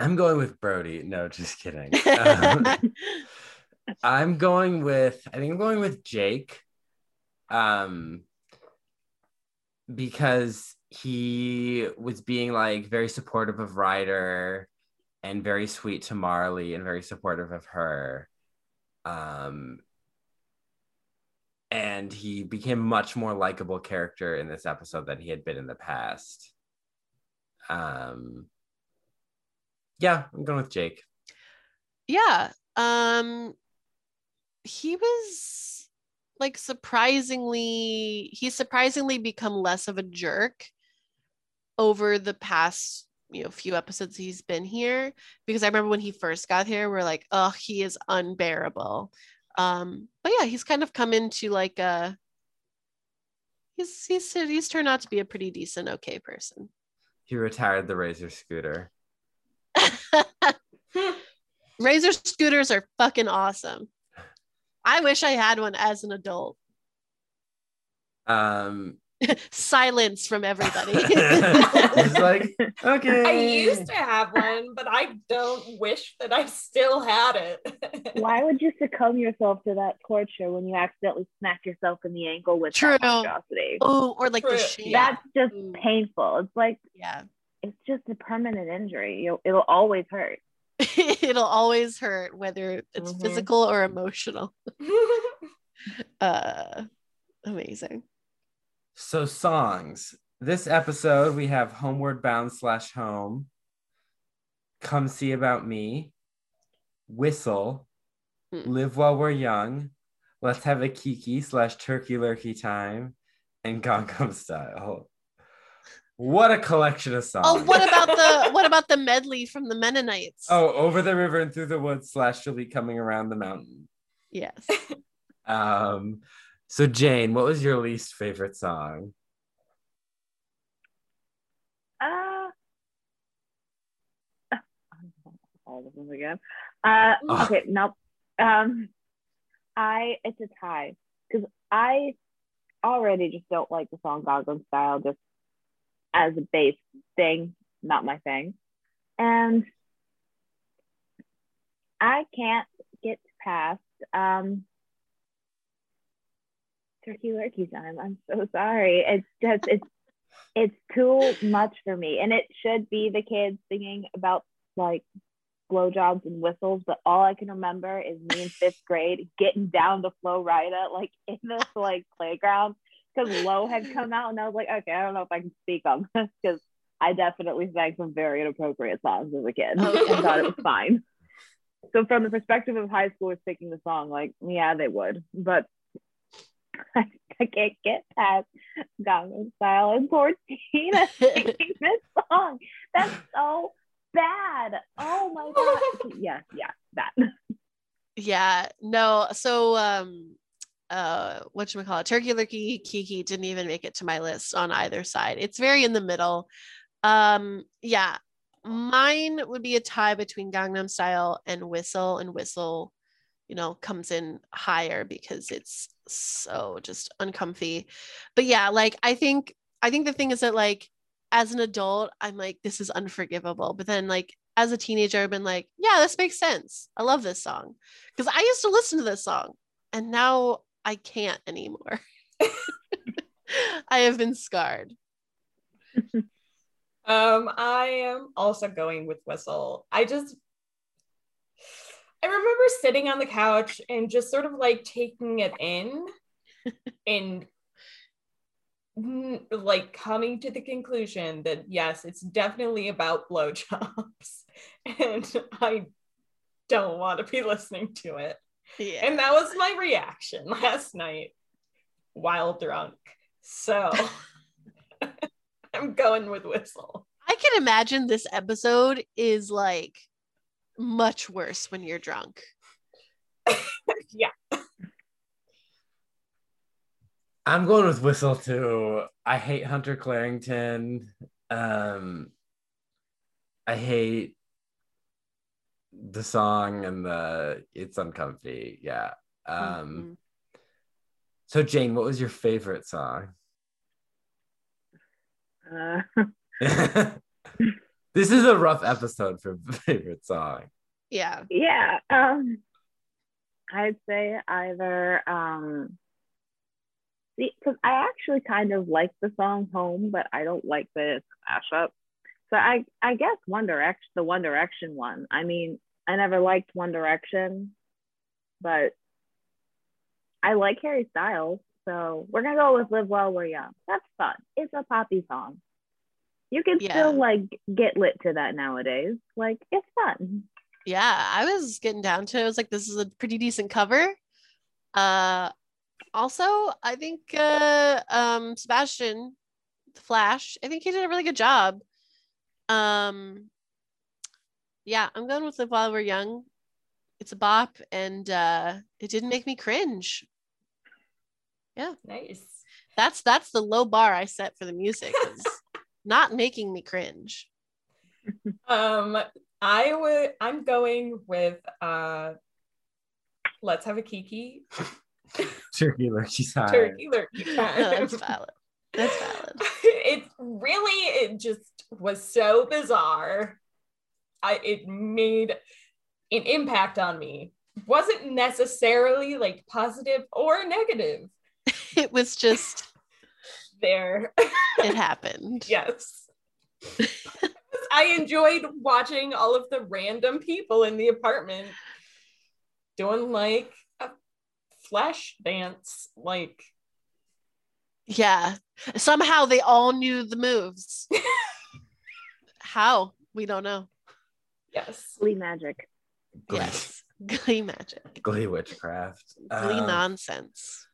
I'm going with Brody. No, just kidding. Um, I'm going with I think I'm going with Jake. Um because he was being like very supportive of Ryder and very sweet to Marley and very supportive of her. Um and he became much more likable character in this episode than he had been in the past. Um yeah, I'm going with Jake. yeah. Um he was like surprisingly he's surprisingly become less of a jerk over the past you know few episodes he's been here because i remember when he first got here we're like oh he is unbearable. Um but yeah he's kind of come into like a he's he's he's turned out to be a pretty decent okay person. He retired the Razor scooter. razor scooters are fucking awesome. I wish i had one as an adult. Um silence from everybody It's like, okay. I used to have one, but I don't wish that I still had it. Why would you succumb yourself to that torture when you accidentally smack yourself in the ankle with True. that monstrosity? oh or like the True. shame That's just Mm. painful. It's like yeah it's just a permanent injury. You'll, it'll always hurt. it'll always hurt whether it's Mhm. physical or emotional uh amazing So songs. This episode we have Homeward Bound slash Home. Come See About Me. Whistle. Hmm. Live While We're Young. Let's Have a Kiki slash Turkey Lurkey Time. And Gangnam Style. What a collection of songs. oh what about the what about the medley from the mennonites Oh, Over the River and Through the Woods slash She'll Be Coming Around the Mountain. yes Um, so Jane, what was your least favorite song? Uh, all of them again. Uh, Ugh. okay, nope. Um, I it's a tie because I already just don't like the song Gangnam Style just as a base thing, not my thing, and I can't get past um Turkey Lurkey time. I'm so sorry. It's just it's it's too much for me. And it should be the kids singing about like blowjobs and whistles, but all I can remember is me in fifth grade getting down to Flo Rida like in this like playground because Low had come out and I was like, okay, I don't know if I can speak on this because I definitely sang some very inappropriate songs as a kid and oh. thought it was fine. So from the perspective of high schoolers picking the song, like yeah, they would, but I, can't get past Gangnam Style and poor Tina singing this song. That's so bad. Oh my god. Yeah, yeah, that. yeah no so um uh what should we call it turkey lurkey kiki didn't even make it to my list on either side it's very in the middle um yeah mine would be a tie between gangnam style and whistle and whistle you know comes in higher because it's so just uncomfy but yeah like i think i think the thing is that like as an adult i'm like this is unforgivable but then like as a teenager, I've been like, yeah, this makes sense. I love this song. Because I used to listen to this song and now I can't anymore. I have been scarred. Um, I am also going with Whistle. I just I remember sitting on the couch and just sort of like taking it in and like coming to the conclusion that yes, it's definitely about blowjobs. And I don't want to be listening to it. Yeah. And that was my reaction last night while drunk. So I'm going with Whistle. I can imagine this episode is like much worse when you're drunk. yeah. I'm going with Whistle too. I hate Hunter Clarington. Um, I hate the song and the it's uncomfy. Yeah. Um, Mhm. so Jane, what was your favorite song? Uh, this is a rough episode for favorite song. Yeah. yeah. Um, I'd say either um, because I actually kind of like the song "Home," but I don't like the it's a mashup. So I I guess One Direction, the One Direction one. I mean, I never liked One Direction, but I like Harry Styles. So we're gonna go with "Live While We're Young." That's fun. It's a poppy song. You can Yeah. still like get lit to that nowadays. Like it's fun. Yeah. I was getting down to it. I was like, this is a pretty decent cover. Uh also, I think uh um Sebastian the Flash, I think he did a really good job. Um yeah, I'm going with Live While We're Young. It's a bop and uh it didn't make me cringe. Yeah. Nice. That's that's the low bar I set for the music. Is not making me cringe. Um, I would. I'm going with. Uh, let's have a kiki. Turkey Lurchy's high. Turkey lurkey time. That's valid. That's valid. it really. It just was so bizarre. I. It made an impact on me. Wasn't necessarily like positive or negative. It was just There. it happened. yes. I enjoyed watching all of the random people in the apartment doing like a flash dance. Like, Yeah. Somehow they all knew the moves. How? We don't know. yes. Glee magic. Glee, Yes. Glee magic. Glee witchcraft. Glee Um, nonsense.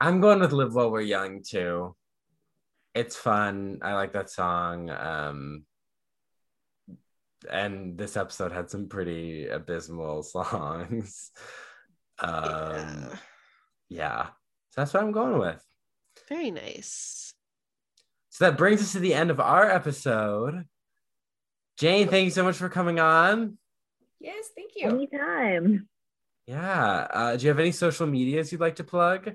I'm going with Live While We're Young too. It's fun. I like that song. Um, and this episode had some pretty abysmal songs. Um, Yeah. yeah. So that's what I'm going with. Very nice. So that brings us to the end of our episode. Jane, thank you so much for coming on. Yes, thank you. Anytime. Yeah. Uh, do you have any social medias you'd like to plug?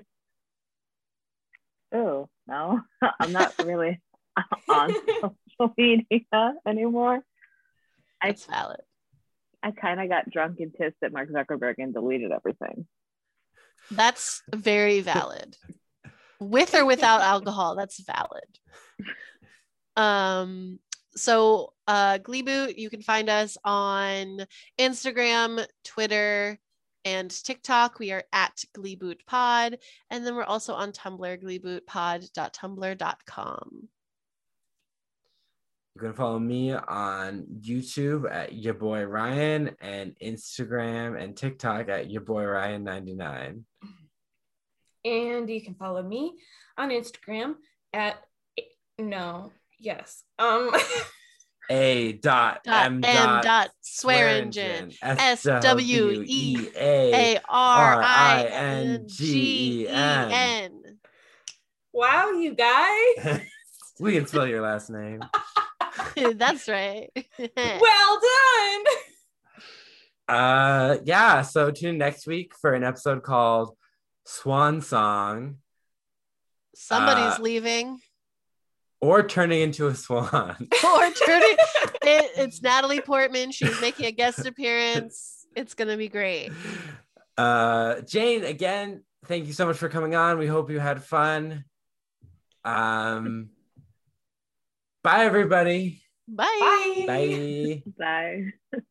Oh no, I'm not really on social media anymore. I That's valid. I kind of got drunk and pissed at Mark Zuckerberg and deleted everything. That's very valid. With or without alcohol, that's valid. Um, so uh Gleeboot, you can find us on Instagram, Twitter, and TikTok. We are at Gleeboot Pod. And then we're also on Tumblr, gleebootpod.tumblr.com. You can follow me on YouTube at your boy Ryan and Instagram and TikTok at your boy Ryan99. and you can follow me on Instagram at no, yes. Um A dot Dot M M dot dot Swearingen. S S W E A A R I R-I-N-G-E-N. N G E N. wow, you guys. We can spell your last name. That's right. well done. Uh yeah, so tune in next week for an episode called Swan Song. Somebody's Uh, leaving. Or turning into a swan. or turning it, it's Natalie Portman. She's making a guest appearance. It's gonna be great. Uh, Jane, again, thank you so much for coming on. We hope you had fun. Um, bye, everybody. Bye. Bye. Bye. Bye.